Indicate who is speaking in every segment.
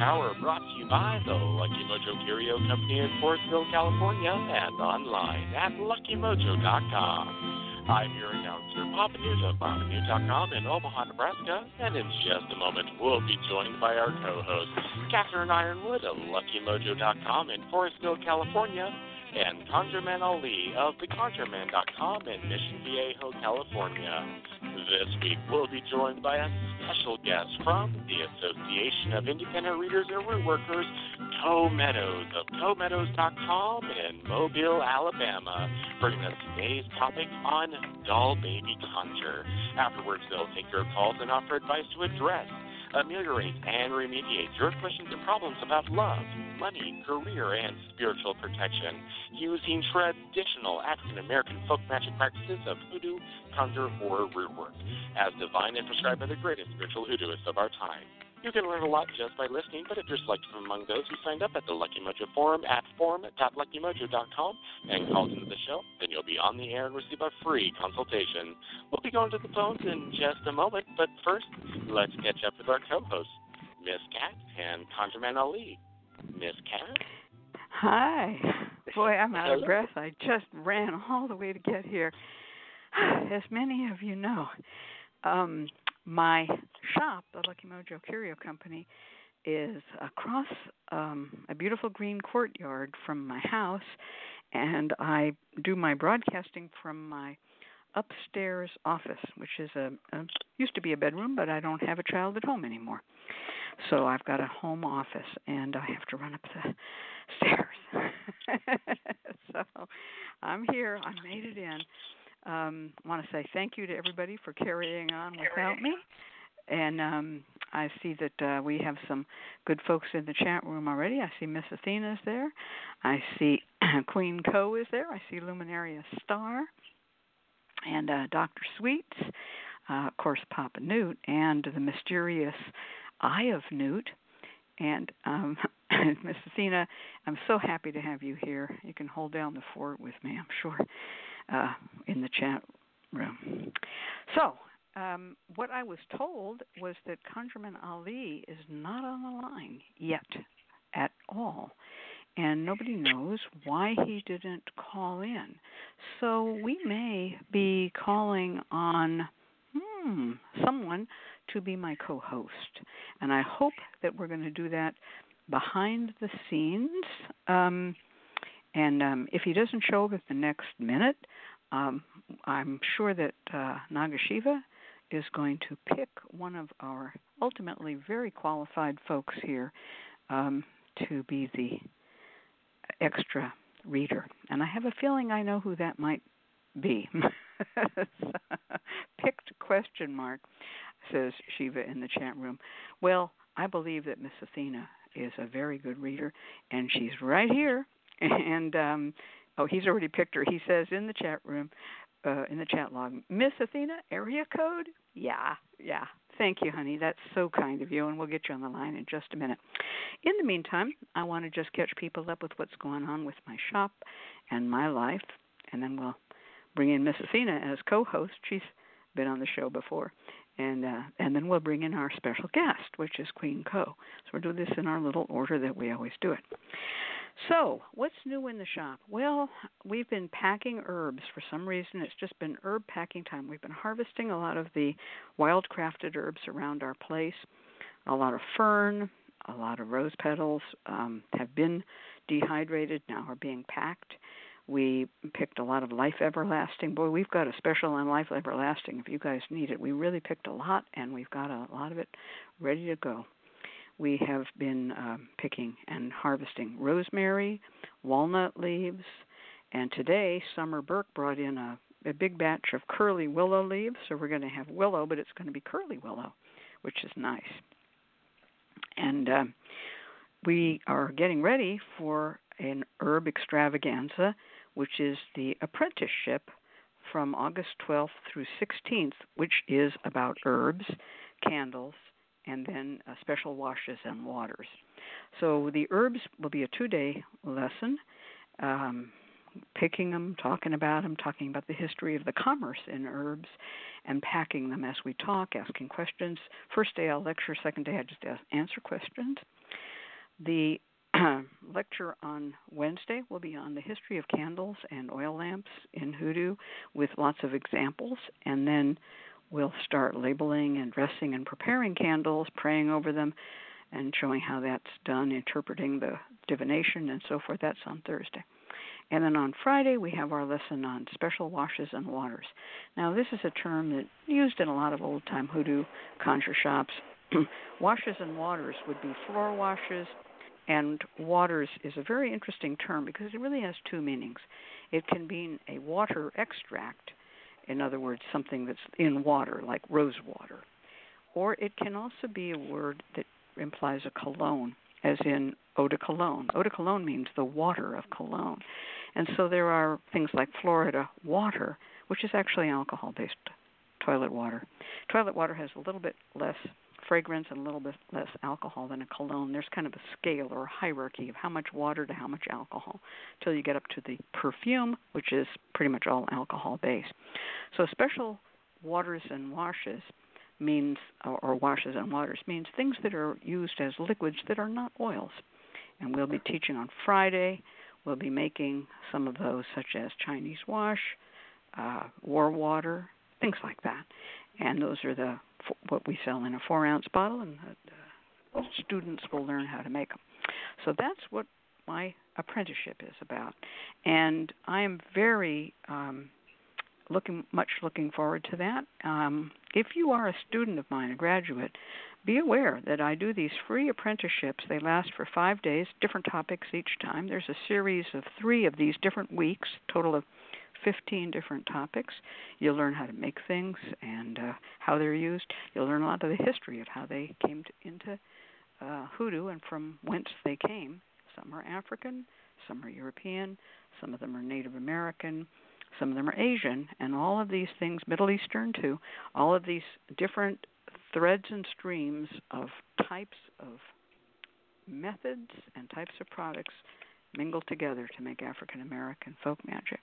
Speaker 1: Tower, brought to you by the Lucky Mojo Curio Company in Forestville, California, and online at LuckyMojo.com. I'm your announcer, Papa Newt of in Omaha, Nebraska, and in just a moment we'll be joined by our co-host, Catherine Yronwode of LuckyMojo.com in Forestville, California, and ConjureMan Ali of TheConjureMan.com in Mission Viejo, California. This week we'll be joined by a special guest from the Association of Independent Readers and Root Workers, Co Meadows of CoMeadows.com in Mobile, Alabama, bringing us today's topic on doll baby conjure. Afterwards, they'll take your calls and offer advice to address ameliorate and remediate your questions and problems about love, money, career, and spiritual protection using traditional African American folk magic practices of hoodoo, conjure, or root work, as divined and prescribed by the greatest spiritual hoodooists of our time. You can learn a lot just by listening, but if you're selected from among those who signed up at the Lucky Mojo Forum at forum.luckymojo.com and called into the show, then you'll be on the air and receive a free consultation. We'll be going to the phones in just a moment, but first, let's catch up with our co-hosts, Miss Cat and ConjureMan Ali. Miss Cat?
Speaker 2: Hi. Boy, I'm out of breath. I just ran all the way to get here. As many of you know, um, my shop, the Lucky Mojo Curio Company, is across um, a beautiful green courtyard from my house, and I do my broadcasting from my upstairs office, which is a, a used to be a bedroom, but I don't have a child at home anymore. So I've got a home office, and I have to run up the stairs. so I'm here. I made it in. Um, I want to say thank you to everybody for carrying on without me. And um, I see that uh, we have some good folks in the chat room already. I see Miss Athena is there. I see Queen Co is there. I see Luminaria Star and uh, Dr. Sweets, uh, of course, Papa Newt, and the mysterious Eye of Newt. And um, Miss Athena, I'm so happy to have you here. You can hold down the fort with me, I'm sure uh, in the chat room. So, um, what I was told was that ConjureMan Ali is not on the line yet at all. And nobody knows why he didn't call in. So we may be calling on hmm, someone to be my co host. And I hope that we're going to do that behind the scenes. Um, and um, if he doesn't show up at the next minute, um, I'm sure that uh, Nagashiva is going to pick one of our ultimately very qualified folks here um, to be the extra reader. And I have a feeling I know who that might be. Picked question mark, says Shiva in the chat room. Well, I believe that Miss Athena is a very good reader, and she's right here. And um, oh, he's already picked her. He says in the chat room, uh, in the chat log, Miss Athena, area code? Yeah, yeah. Thank you, honey. That's so kind of you, and we'll get you on the line in just a minute. In the meantime, I want to just catch people up with what's going on with my shop and my life, and then we'll bring in Miss Athena as co-host. She's been on the show before, and uh, and then we'll bring in our special guest, which is Queen Co. So we'll do this in our little order that we always do it. So, what's new in the shop? Well, we've been packing herbs for some reason. It's just been herb packing time. We've been harvesting a lot of the wild crafted herbs around our place. A lot of fern, a lot of rose petals um, have been dehydrated, now are being packed. We picked a lot of Life Everlasting. Boy, we've got a special on Life Everlasting if you guys need it. We really picked a lot, and we've got a lot of it ready to go. We have been um, picking and harvesting rosemary, walnut leaves, and today Summer Burke brought in a, a big batch of curly willow leaves. So we're going to have willow, but it's going to be curly willow, which is nice. And um, we are getting ready for an herb extravaganza which is the apprenticeship from August 12th through 16th, which is about herbs, candles, and then uh, special washes and waters. So the herbs will be a two day lesson. Um, picking them, talking about them, talking about the history of the commerce in herbs, and packing them as we talk, asking questions. First day I'll lecture, second day I just answer questions. The lecture on Wednesday will be on the history of candles and oil lamps in hoodoo with lots of examples, and then we'll start labeling and dressing and preparing candles, praying over them, and showing how that's done, interpreting the divination and so forth. That's on Thursday. And then on Friday, we have our lesson on special washes and waters. Now, this is a term that's used in a lot of old time hoodoo conjure shops. washes and waters would be floor washes, and waters is a very interesting term because it really has two meanings. It can mean a water extract, in other words, something that's in water, like rose water. Or it can also be a word that implies a cologne, as in eau de cologne. Eau de cologne means the water of cologne. And so there are things like Florida water, which is actually alcohol based toilet water. Toilet water has a little bit less fragrance and a little bit less alcohol than a cologne. There's kind of a scale or a hierarchy of how much water to how much alcohol till you get up to the perfume, which is pretty much all alcohol based. So special waters and washes means or washes and waters means things that are used as liquids that are not oils. And we'll be teaching on Friday. We'll be making some of those such as Chinese wash, uh, war water, things like that. And those are the what we sell in a four ounce bottle, and the, students will learn how to make them. So that's what my apprenticeship is about, and I am very um, looking much looking forward to that. Um, if you are a student of mine, a graduate, be aware that I do these free apprenticeships. They last for five days, different topics each time. There's a series of three of these different weeks, total of 15 different topics. You'll learn how to make things and uh, how they're used. You'll learn a lot of the history of how they came to, into uh, hoodoo and from whence they came. Some are African, some are European, some of them are Native American, some of them are Asian, and all of these things, Middle Eastern too, all of these different threads and streams of types of methods and types of products mingle together to make African American folk magic.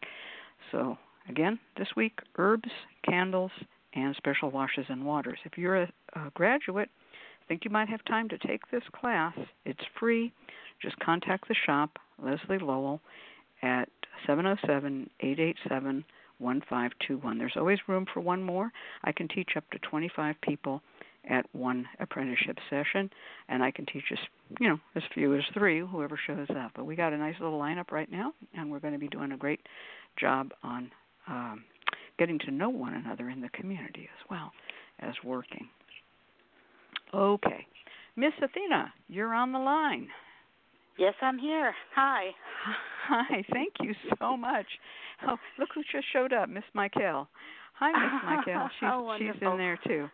Speaker 2: So, again, this week herbs, candles, and special washes and waters. If you're a, a graduate, think you might have time to take this class. It's free. Just contact the shop, Leslie Lowell, at 707 887 1521. There's always room for one more. I can teach up to 25 people at one apprenticeship session, and I can teach as you know as few as three, whoever shows up. But we got a nice little lineup right now, and we're going to be doing a great job on um, getting to know one another in the community as well as working. Okay, Miss Athena, you're on the line.
Speaker 3: Yes, I'm here. Hi.
Speaker 2: Hi. Thank you so much. Oh, look who just showed up, Miss Michael. Hi, Miss Michael. She's
Speaker 3: oh,
Speaker 2: she's in there too.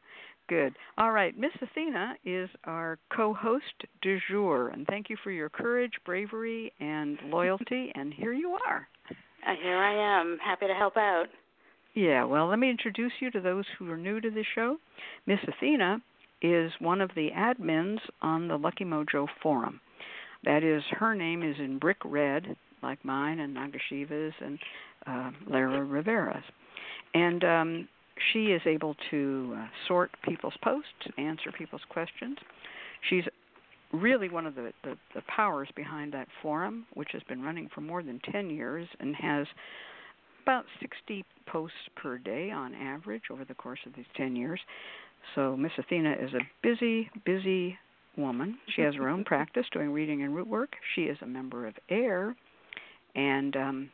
Speaker 2: Good. All right. Miss Athena is our co host du jour, and thank you for your courage, bravery, and loyalty. and here you are.
Speaker 3: Uh, here I am. Happy to help out.
Speaker 2: Yeah, well, let me introduce you to those who are new to the show. Miss Athena is one of the admins on the Lucky Mojo forum. That is, her name is in brick red, like mine and Nagashiva's and uh, Lara Rivera's. And um, she is able to uh, sort people's posts, answer people's questions. She's really one of the, the, the powers behind that forum, which has been running for more than 10 years and has about 60 posts per day on average over the course of these 10 years. So Miss Athena is a busy, busy woman. She has her own practice doing reading and root work. She is a member of AIRR. and um,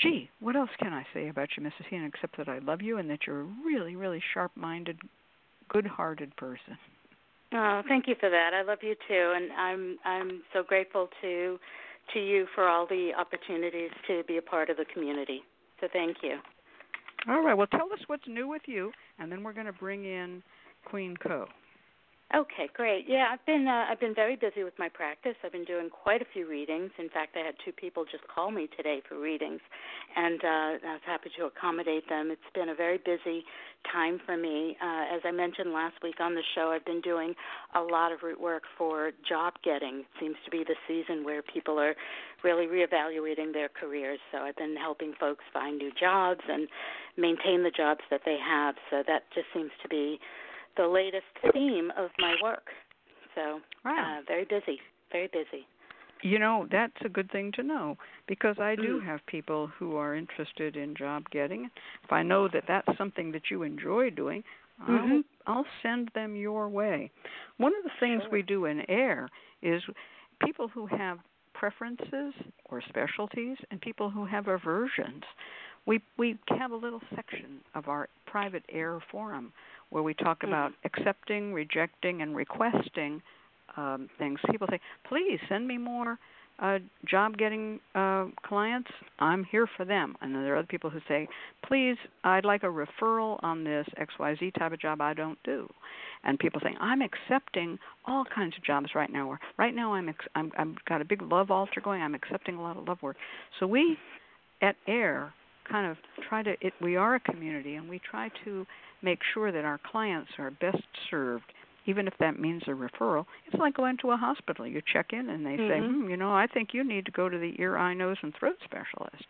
Speaker 2: gee, what else can I say about you, Mrs. Athena, except that I love you and that you're a really, really sharp minded, good hearted person.
Speaker 3: Oh, thank you for that. I love you too, and I'm I'm so grateful to to you for all the opportunities to be a part of the community. So thank you.
Speaker 2: All right. Well, tell us what's new with you, and then we're going to bring in Queen Co.
Speaker 3: Okay, great. Yeah, I've been uh, I've been very busy with my practice. I've been doing quite a few readings. In fact, I had two people just call me today for readings, and uh, I was happy to accommodate them. It's been a very busy time for me. Uh, as I mentioned last week on the show, I've been doing a lot of root work for job getting. It seems to be the season where people are really reevaluating their careers. So I've been helping folks find new jobs and maintain the jobs that they have. So that just seems to be the latest theme of my work. So,
Speaker 2: wow.
Speaker 3: uh, very busy, very busy.
Speaker 2: You know, that's a good thing to know because I do mm. have people who are interested in job getting. If I know that that's something that you enjoy doing,
Speaker 3: mm-hmm.
Speaker 2: I'll, I'll send them your way. One of the things
Speaker 3: sure.
Speaker 2: we do in AIRR is people who have preferences or specialties and people who have aversions. We we have a little section of our private AIRR forum where we talk
Speaker 3: mm-hmm.
Speaker 2: about accepting, rejecting, and requesting um, things. People say, "Please send me more uh, job-getting uh, clients. I'm here for them." And then there are other people who say, "Please, I'd like a referral on this XYZ type of job I don't do." And people saying, "I'm accepting all kinds of jobs right now. Or right now, I'm ex- I'm I've got a big love altar going. I'm accepting a lot of love work." So we at AIRR kind of try to it we are a community and we try to make sure that our clients are best served even if that means a referral it's like going to a hospital you check in and they
Speaker 3: mm-hmm.
Speaker 2: say hmm, you know i think you need to go to the ear eye nose and throat specialist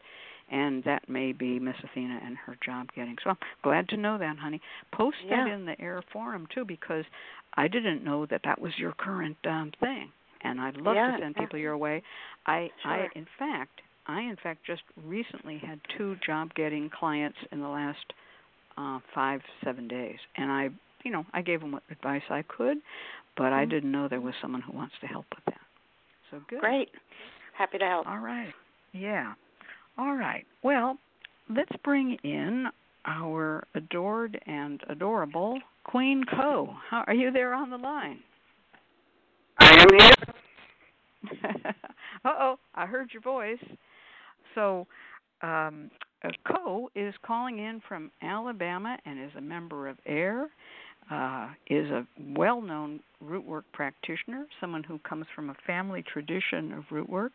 Speaker 2: and that may be miss athena and her job getting so i'm glad to know that honey post
Speaker 3: yeah.
Speaker 2: that in the AIRR forum too because i didn't know that that was your current um thing and i'd love
Speaker 3: yeah,
Speaker 2: to send
Speaker 3: yeah.
Speaker 2: people your way i
Speaker 3: sure.
Speaker 2: i in fact I, in fact, just recently had two job getting clients in the last uh, five, seven days. And I, you know, I gave them what advice I could, but mm-hmm. I didn't know there was someone who wants to help with that. So good.
Speaker 3: Great. Happy to help.
Speaker 2: All right. Yeah. All right. Well, let's bring in our adored and adorable Queen Co. How are you there on the line?
Speaker 4: I am
Speaker 2: here. uh oh, I heard your voice. So, um, Co is calling in from Alabama and is a member of AIRR. Uh, is a well-known root work practitioner, someone who comes from a family tradition of root work,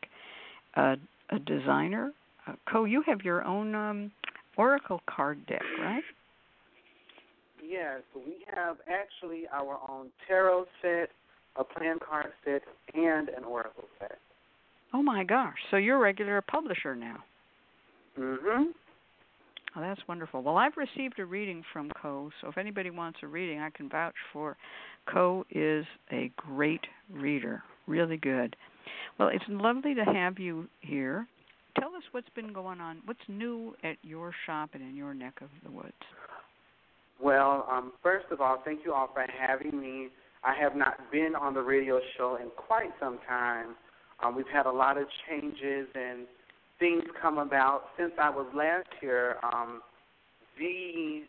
Speaker 2: uh, a designer. Uh, Co, you have your own um, oracle card deck, right?
Speaker 4: Yes, we have actually our own tarot set, a plan card set, and an oracle set.
Speaker 2: Oh my gosh! So you're a regular publisher now.
Speaker 4: Mhm.
Speaker 2: Oh, that's wonderful. Well, I've received a reading from Co. So if anybody wants a reading, I can vouch for. Co is a great reader, really good. Well, it's lovely to have you here. Tell us what's been going on. What's new at your shop and in your neck of the woods?
Speaker 4: Well, um, first of all, thank you all for having me. I have not been on the radio show in quite some time. Um, we've had a lot of changes and things come about since I was last here. Um, the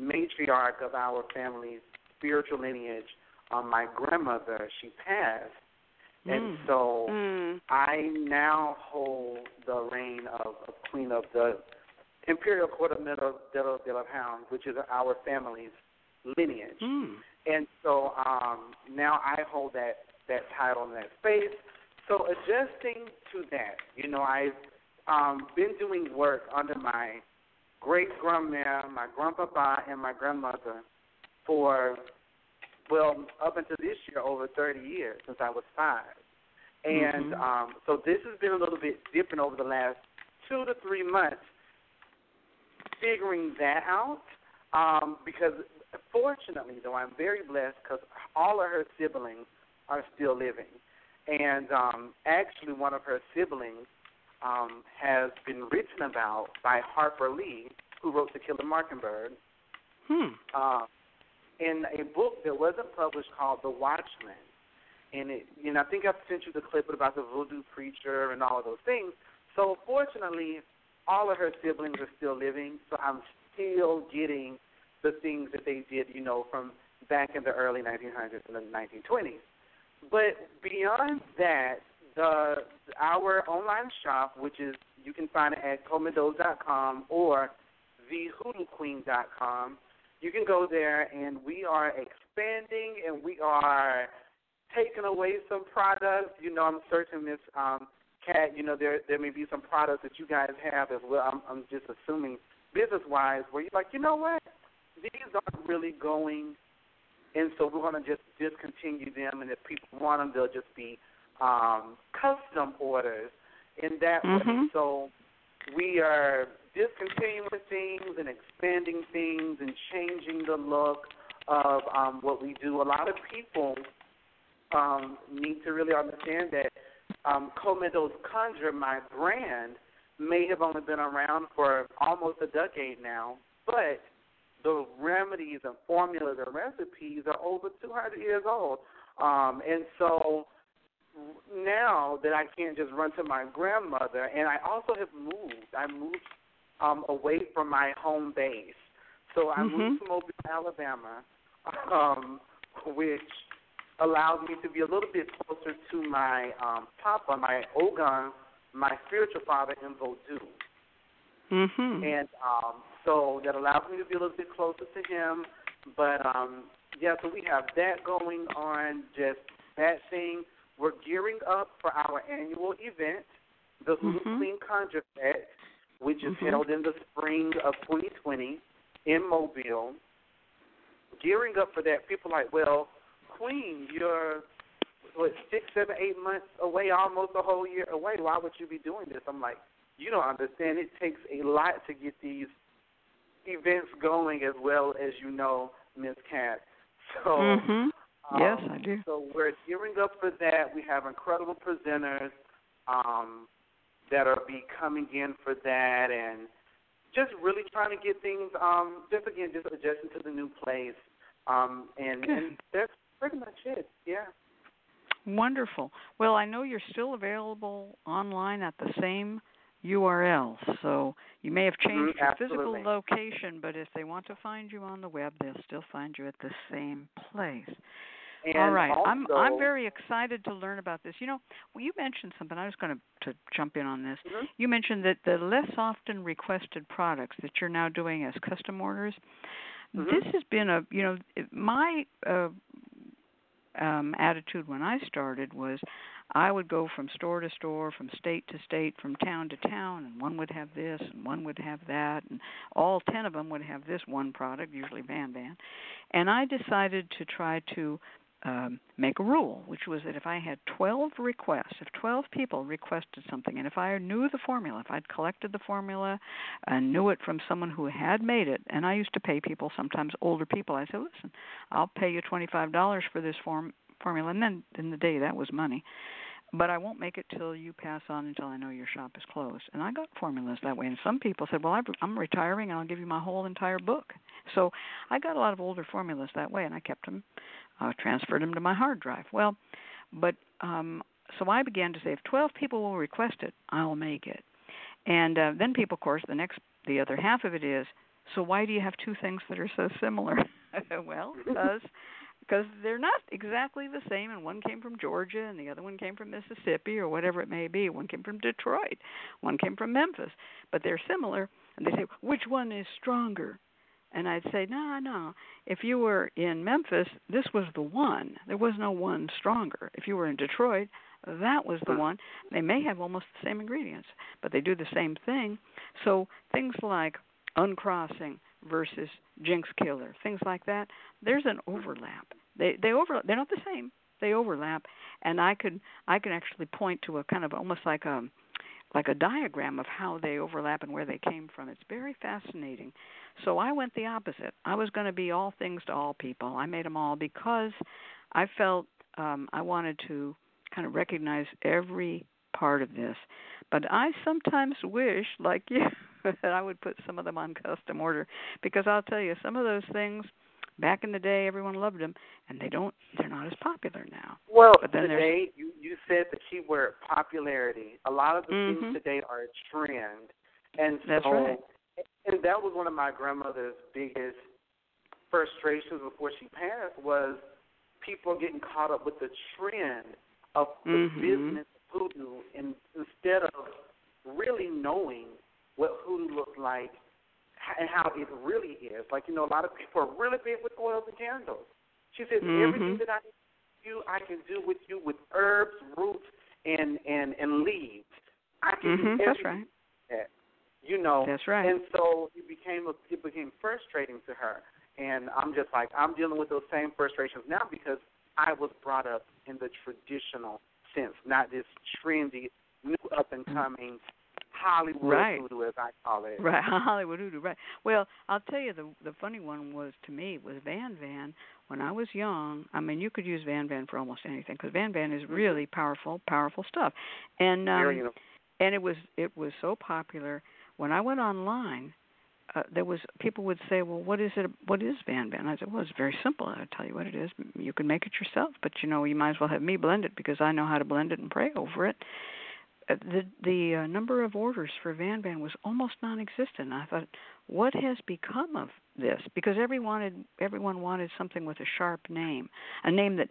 Speaker 4: matriarch of our family's spiritual lineage, um, my grandmother, she passed.
Speaker 2: Mm.
Speaker 4: And so
Speaker 3: mm.
Speaker 4: I now hold the reign of, of Queen of the Imperial Court of Middle de la Pound, which is our family's lineage.
Speaker 2: Mm.
Speaker 4: And so um, now I hold that that title and that space. So adjusting to that, you know, I've um, been doing work under my great grandmother, my grandpapa, and my grandmother for well up until this year over 30 years since I was five. And
Speaker 2: mm-hmm.
Speaker 4: um, so this has been a little bit different over the last two to three months, figuring that out. Um, because fortunately, though, I'm very blessed because all of her siblings are still living. And um, actually, one of her siblings um, has been written about by Harper Lee, who wrote To Kill a Mockingbird,
Speaker 2: hmm.
Speaker 4: uh, in a book that wasn't published called The Watchman. And it, you know, I think I've sent you the clip about the voodoo preacher and all of those things. So fortunately, all of her siblings are still living, so I'm still getting the things that they did, you know, from back in the early 1900s and the 1920s. But beyond that, the our online shop, which is you can find it at comeadows.com or thehoodooqueen.com. You can go there, and we are expanding and we are taking away some products. You know, I'm certain Miss um, Cat, you know, there there may be some products that you guys have as well. I'm, I'm just assuming business wise, where you're like, you know what, these aren't really going, and so we're going to just discontinue them. And if people want them, they'll just be um, custom orders in that
Speaker 2: mm-hmm.
Speaker 4: way. So we are discontinuing things and expanding things and changing the look of um, what we do. A lot of people um, need to really understand that um, CoMeadows Conjure, my brand, may have only been around for almost a decade now, but the remedies and formulas and recipes are over 200 years old. Um, and so now that I can't just run to my grandmother, and I also have moved. I moved um, away from my home base. So I
Speaker 2: mm-hmm.
Speaker 4: moved to Mobile, Alabama, um, which allows me to be a little bit closer to my um, papa, my Ogun, my spiritual father in Vodou.
Speaker 2: Mm-hmm.
Speaker 4: And um, so that allows me to be a little bit closer to him. But um, yeah, so we have that going on, just that thing. We're gearing up for our annual event, the Hoodoo
Speaker 2: mm-hmm.
Speaker 4: Queen Conjure Fest, which is
Speaker 2: mm-hmm.
Speaker 4: held in the spring of 2020 in Mobile. Gearing up for that, people are like, well, Queen, you're what six, seven, eight months away, almost a whole year away. Why would you be doing this? I'm like, you don't understand. It takes a lot to get these events going, as well as you know, Miss Cat. So,
Speaker 2: mm-hmm. yes,
Speaker 4: um,
Speaker 2: I do.
Speaker 4: So we're gearing up for that. We have incredible presenters um, that are be coming in for that, and just really trying to get things. Um, just again, just adjusting to the new place. Um, and, and that's pretty much it. Yeah.
Speaker 2: Wonderful. Well, I know you're still available online at the same URL, so you may have changed
Speaker 4: mm-hmm,
Speaker 2: your physical location, but if they want to find you on the web, they'll still find you at the same place.
Speaker 4: And
Speaker 2: All right,
Speaker 4: also,
Speaker 2: I'm I'm very excited to learn about this. You know, well, you mentioned something. I was going to to jump in on this.
Speaker 4: Mm-hmm.
Speaker 2: You mentioned that the less often requested products that you're now doing as custom orders.
Speaker 4: Mm-hmm.
Speaker 2: This has been a you know my uh, um, attitude when I started was I would go from store to store, from state to state, from town to town, and one would have this and one would have that, and all ten of them would have this one product, usually Van Van. And I decided to try to um, make a rule, which was that if I had 12 requests, if 12 people requested something, and if I knew the formula, if I'd collected the formula and knew it from someone who had made it, and I used to pay people, sometimes older people, I said, listen, I'll pay you $25 for this form formula, and then in the day that was money. But I won't make it till you pass on until I know your shop is closed. And I got formulas that way. And some people said, "Well, I'm retiring, and I'll give you my whole entire book." So I got a lot of older formulas that way, and I kept them uh, transferred them to my hard drive. Well, but um, so I began to say, if 12 people will request it, I'll make it. And uh, then people, of course, the next, the other half of it is, so why do you have two things that are so similar? well, because because they're not exactly the same, and one came from Georgia, and the other one came from Mississippi, or whatever it may be. One came from Detroit, one came from Memphis, but they're similar. And they say, which one is stronger? And I'd say, no, no. If you were in Memphis, this was the one. There was no one stronger. If you were in Detroit, that was the one. They may have almost the same ingredients, but they do the same thing. So things like uncrossing versus jinx killer, things like that, there's an overlap. They they over they're not the same. They overlap, and I could I can actually point to a kind of almost like a like a diagram of how they overlap and where they came from. It's very fascinating. So I went the opposite. I was going to be all things to all people. I made them all because I felt um, I wanted to kind of recognize every part of this. But I sometimes wish, like you, that I would put some of them on custom order because I'll tell you, some of those things back in the day everyone loved them and they don't they're not as popular now
Speaker 4: well
Speaker 2: but then
Speaker 4: today you you said the key word popularity a lot of the
Speaker 2: mm-hmm.
Speaker 4: things today are a trend and
Speaker 2: That's
Speaker 4: so
Speaker 2: right.
Speaker 4: and that was one of my grandmother's biggest frustrations before she passed was people getting caught up with the trend of the
Speaker 2: mm-hmm.
Speaker 4: business of hoodoo and instead of really knowing what hoodoo looked like and how it really is. Like you know, a lot of people are really big with oils and candles, She says
Speaker 2: mm-hmm.
Speaker 4: everything that I do, I can do with you with herbs, roots, and and and leaves. I can
Speaker 2: mm-hmm.
Speaker 4: do
Speaker 2: That's right.
Speaker 4: That, you know.
Speaker 2: That's right.
Speaker 4: And so it became a, it became frustrating to her, and I'm just like I'm dealing with those same frustrations now because I was brought up in the traditional sense, not this trendy, new up and coming Hollywood
Speaker 2: right.
Speaker 4: voodoo, as I call it.
Speaker 2: Right, Hollywood voodoo. Right. Well, I'll tell you the the funny one was to me was Van Van. When I was young, I mean, you could use Van Van for almost anything because Van Van is really powerful, powerful stuff. And um,
Speaker 4: Very, you know,
Speaker 2: and it was it was so popular. When I went online, uh, there was people would say, "Well, what is it? What is Van Van?" I said, "Well, it's very simple. I'll tell you what it is. You can make it yourself, but you know, you might as well have me blend it because I know how to blend it and pray over it." Uh, the the uh, number of orders for Van Van was almost non-existent. I thought, what has become of this? Because every wanted everyone wanted something with a sharp name, a name that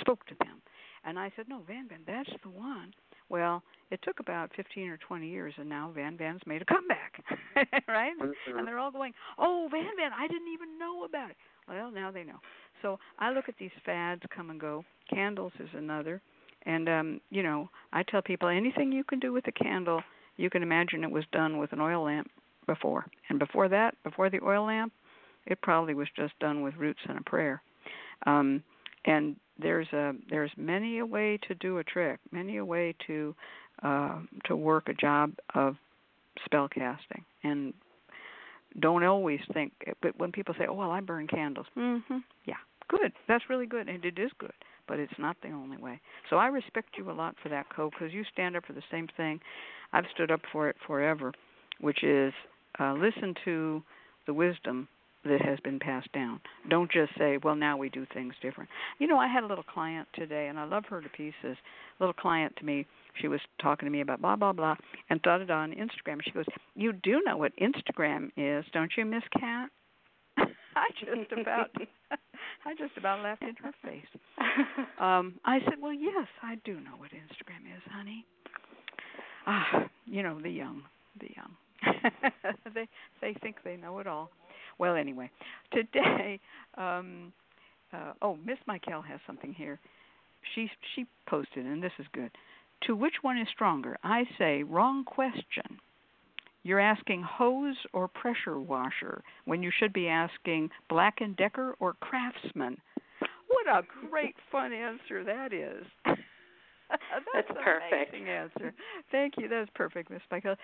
Speaker 2: spoke to them. And I said, no, Van Van, that's the one. Well, it took about 15 or 20 years, and now Van Van's made a comeback, right?
Speaker 4: Mm-hmm.
Speaker 2: And they're all going, oh, Van Van, I didn't even know about it. Well, now they know. So I look at these fads come and go. Candles is another. And um, you know, I tell people anything you can do with a candle, you can imagine it was done with an oil lamp before. And before that, before the oil lamp, it probably was just done with roots and a prayer. Um, and there's a there's many a way to do a trick, many a way to uh, to work a job of spell casting. And don't always think. But when people say, "Oh well, I burn candles," mm-hmm, yeah, good. That's really good, and it is good but it's not the only way. So I respect you a lot for that, Co, because you stand up for the same thing. I've stood up for it forever, which is uh, listen to the wisdom that has been passed down. Don't just say, well, now we do things different. You know, I had a little client today, and I love her to pieces. Little client to me, she was talking to me about blah, blah, blah, and thought it on Instagram. She goes, You do know what Instagram is, don't you, Miss Cat? I just about I just about laughed in her face. Um, I said, "Well, yes, I do know what Instagram is, honey." Ah, you know the young, the young. they they think they know it all. Well, anyway, today, um, uh, oh, Miss Michael has something here. She she posted, and this is good. To which one is stronger? I say wrong question. You're asking hose or pressure washer when you should be asking Black and Decker or Craftsman. What a great fun answer that is. That's,
Speaker 3: That's perfect.
Speaker 2: Amazing answer. Thank you. That's perfect, Miss Michael.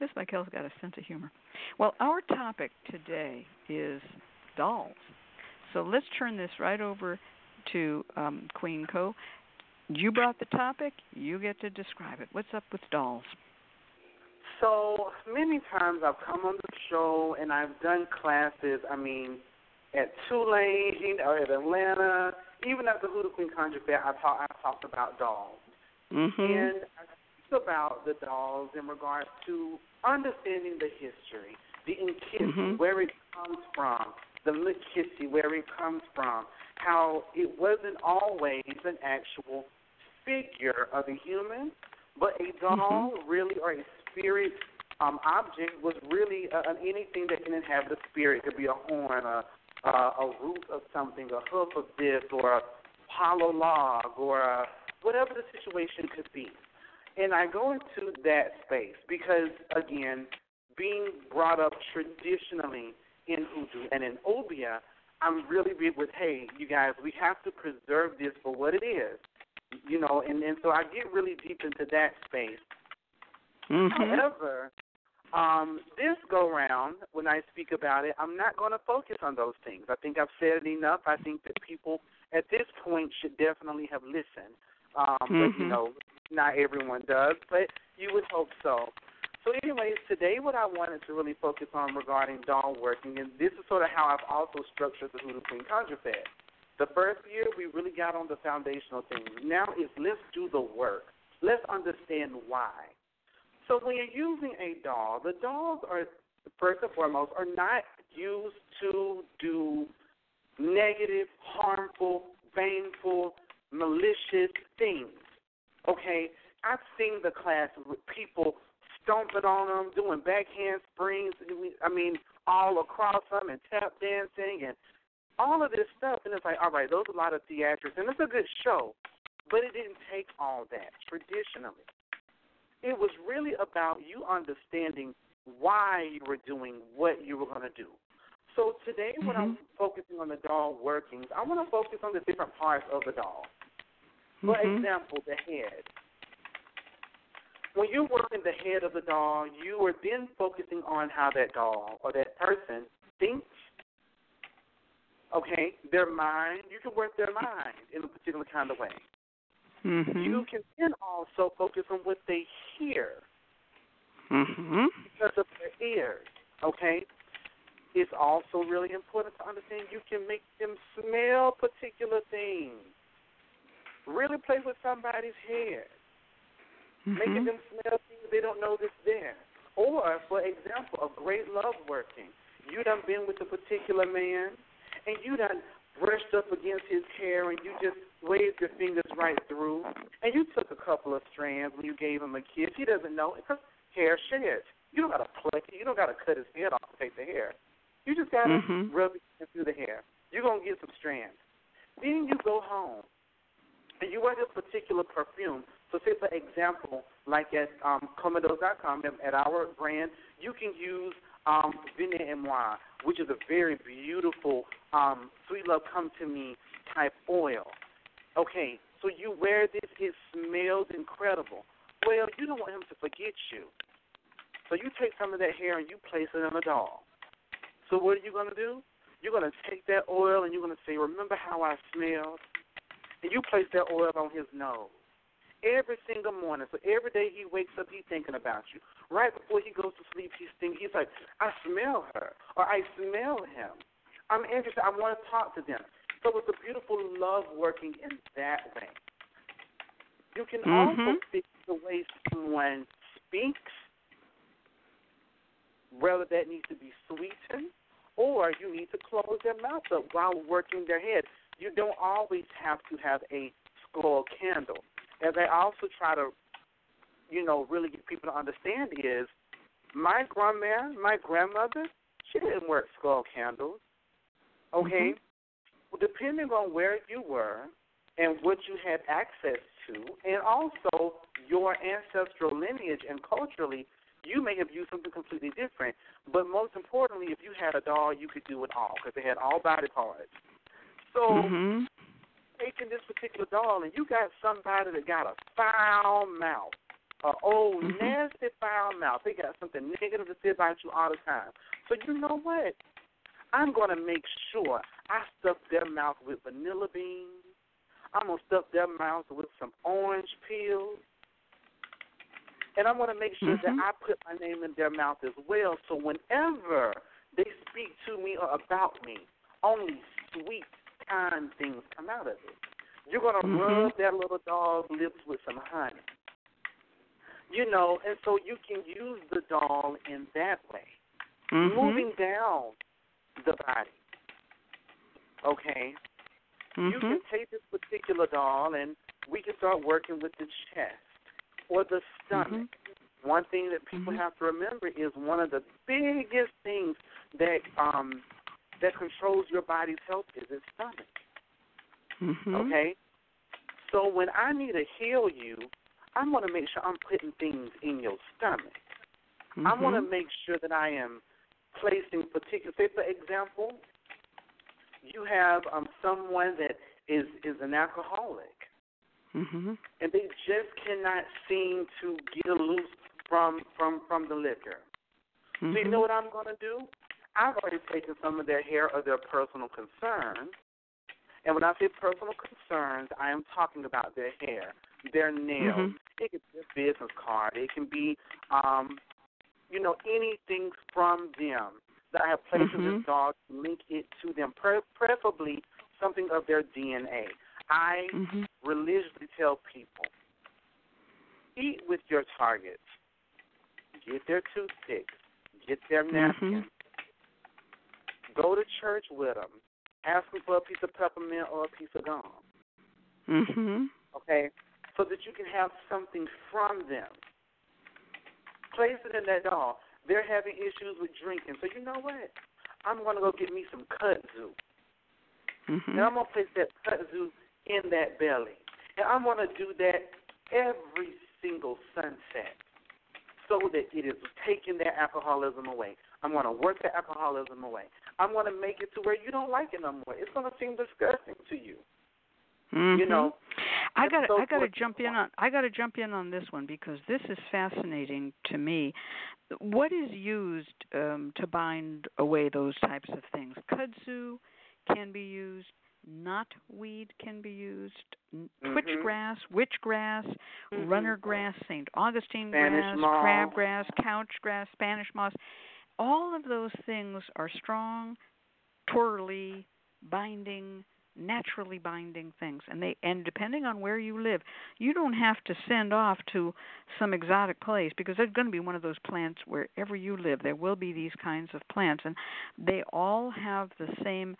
Speaker 2: Miss Michael's got a sense of humor. Well, our topic today is dolls. So let's turn this right over to um, Queen Co. You brought the topic. You get to describe it. What's up with dolls?
Speaker 4: So many times I've come on the show and I've done classes. I mean, at Tulane or at Atlanta, even at the Hoodoo Queen Conjure Fair, I talk I talked about dolls.
Speaker 2: Mm-hmm.
Speaker 4: And I speak about the dolls in regards to understanding the history, the Nkisi,
Speaker 2: mm-hmm.
Speaker 4: where it comes from, the Minkisi, where it comes from, how it wasn't always an actual figure of a human, but a doll
Speaker 2: mm-hmm.
Speaker 4: really, or a spirit um, object was really uh, anything that can inhabit a spirit. It could be a horn, a, a, a root of something, a hoof of this, or a hollow log, or a, whatever the situation could be. And I go into that space because, again, being brought up traditionally in hoodoo and in obeah, I'm really big with, hey, you guys, we have to preserve this for what it is. You know, and, and so I get really deep into that space.
Speaker 2: Mm-hmm.
Speaker 4: However, um, this go round, when I speak about it, I'm not going to focus on those things. I think I've said it enough. I think that people at this point should definitely have listened. Um,
Speaker 2: mm-hmm.
Speaker 4: But, you know, not everyone does, but you would hope so. So, anyways, today what I wanted to really focus on regarding doll working, and this is sort of how I've also structured the Hoodoo Queen Conjure Fest. The first year, we really got on the foundational things. Now it's let's do the work. Let's understand why. So when you're using a doll, the dolls are first and foremost are not used to do negative, harmful, baneful, malicious things. Okay, I've seen the class with people stomping on them, doing backhand springs. I mean, all across them and tap dancing and all of this stuff, and it's like, all right, those are a lot of theatrics, and it's a good show, but it didn't take all that traditionally. It was really about you understanding why you were doing what you were going to do. So today, mm-hmm. when I'm mm-hmm. focusing on the doll workings, I want to focus on the different parts of the doll. For mm-hmm. example, the head. When you're working the head of the doll, you are then focusing on how that doll or that person thinks. Okay, their mind. You can work their mind in a particular kind of way.
Speaker 2: Mm-hmm.
Speaker 4: You can then also focus on what they hear
Speaker 2: mm-hmm.
Speaker 4: because of their ears. Okay, it's also really important to understand you can make them smell particular things. Really play with somebody's hair,
Speaker 2: mm-hmm.
Speaker 4: making them smell things they don't know that's there. Or, for example, a great love working. You done been with a particular man, and you done brushed up against his hair, and you just waved your fingers right through, and you took a couple of strands when you gave him a kiss. He doesn't know because hair sheds. You don't got to pluck it. You don't got to cut his head off to take the hair. You just gotta
Speaker 2: mm-hmm.
Speaker 4: rub it through the hair. You're gonna get some strands. Then you go home and you wear this particular perfume. So say for example, like at um CoMeadows.com at our brand, you can use um Vine et Moi, which is a very beautiful um sweet love come to me type oil. Okay, so you wear this, it smells incredible. Well, you don't want him to forget you. So you take some of that hair and you place it on a doll. So what are you going to do? You're going to take that oil and you're going to say, remember how I smelled? And you place that oil on his nose every single morning. So every day he wakes up, he's thinking about you. Right before he goes to sleep, he's thinking, he's like, I smell her or I smell him. I'm interested. I want to talk to them. So it's a beautiful love working in that way. You can
Speaker 2: mm-hmm.
Speaker 4: also fix the way someone speaks whether that needs to be sweetened or you need to close their mouth up while working their head. You don't always have to have a skull candle. As I also try to, you know, really get people to understand is my grandma, my grandmother, she didn't work skull candles. Okay?
Speaker 2: Mm-hmm.
Speaker 4: Depending on where you were and what you had access to, and also your ancestral lineage and culturally, you may have used something completely different. But most importantly, if you had a doll, you could do it all because they had all body parts. So
Speaker 2: mm-hmm.
Speaker 4: taking this particular doll, and you got somebody that got a foul mouth, a old
Speaker 2: mm-hmm.
Speaker 4: nasty foul mouth. They got something negative to say about you all the time. So you know what? I'm gonna make sure I stuff their mouth with vanilla beans. I'm gonna stuff their mouth with some orange peels. And I want to make sure
Speaker 2: mm-hmm.
Speaker 4: that I put my name in their mouth as well. So whenever they speak to me or about me, only sweet, kind things come out of it. You're going to
Speaker 2: mm-hmm.
Speaker 4: rub that little dog's lips with some honey. You know, and so you can use the doll in that way.
Speaker 2: Mm-hmm.
Speaker 4: Moving down the body. Okay? You
Speaker 2: Mm-hmm.
Speaker 4: can take this particular doll and we can start working with the chest or the stomach.
Speaker 2: Mm-hmm.
Speaker 4: One thing that people
Speaker 2: Mhm.
Speaker 4: have to remember is one of the biggest things that um, that controls your body's health is its stomach.
Speaker 2: Mm-hmm.
Speaker 4: Okay, so when I need to heal you, I'm going to make sure I'm putting things in your stomach.
Speaker 2: Mm-hmm.
Speaker 4: I want to make sure that I am placing particular. Say, for example, you have um, someone that is is an alcoholic
Speaker 2: Mm-hmm.
Speaker 4: and they just cannot seem to get loose from from from the liquor.
Speaker 2: Mm-hmm.
Speaker 4: So you know what I'm going to do? I've already taken some of their hair or their personal concerns, and when I say personal concerns, I am talking about their hair, their nails.
Speaker 2: Mm-hmm.
Speaker 4: It could be a business card. It can be, um, you know, anything from them that I have placed in
Speaker 2: Mhm.
Speaker 4: this dog link it to them, pre- preferably something of their DNA. I
Speaker 2: Mm-hmm.
Speaker 4: religiously tell people eat with your targets. Get their toothpicks. Get their
Speaker 2: Mm-hmm.
Speaker 4: napkins. Go to church with them. Ask them for a piece of peppermint or a piece of gum.
Speaker 2: Mm-hmm.
Speaker 4: Okay, so that you can have something from them. Place it in that doll. They're having issues with drinking, so you know what? I'm gonna go get me some kudzu.
Speaker 2: Mm-hmm.
Speaker 4: And I'm gonna place that kudzu in that belly, and I'm gonna do that every single sunset, so that it is taking that alcoholism away. I'm gonna work the alcoholism away. I'm gonna make it to where you don't like it no more. It's gonna seem disgusting to you.
Speaker 2: Mm-hmm.
Speaker 4: You know,
Speaker 2: I got to
Speaker 4: so
Speaker 2: I got to jump in on I got to jump in on this one because this is fascinating to me. What is used um, to bind away those types of things? Kudzu can be used. Knotweed can be used. n-
Speaker 4: Mhm.
Speaker 2: Twitchgrass, witchgrass,
Speaker 3: Mhm.
Speaker 2: runner grass, St. Augustine
Speaker 4: Spanish
Speaker 2: grass,
Speaker 4: moss.
Speaker 2: crabgrass, couchgrass, Spanish moss. All of those things are strong, twirly, binding, naturally binding things. And they and depending on where you live you don't have to send off to some exotic place because there's going to be one of those plants wherever you live there will be these kinds of plants. And they all have the same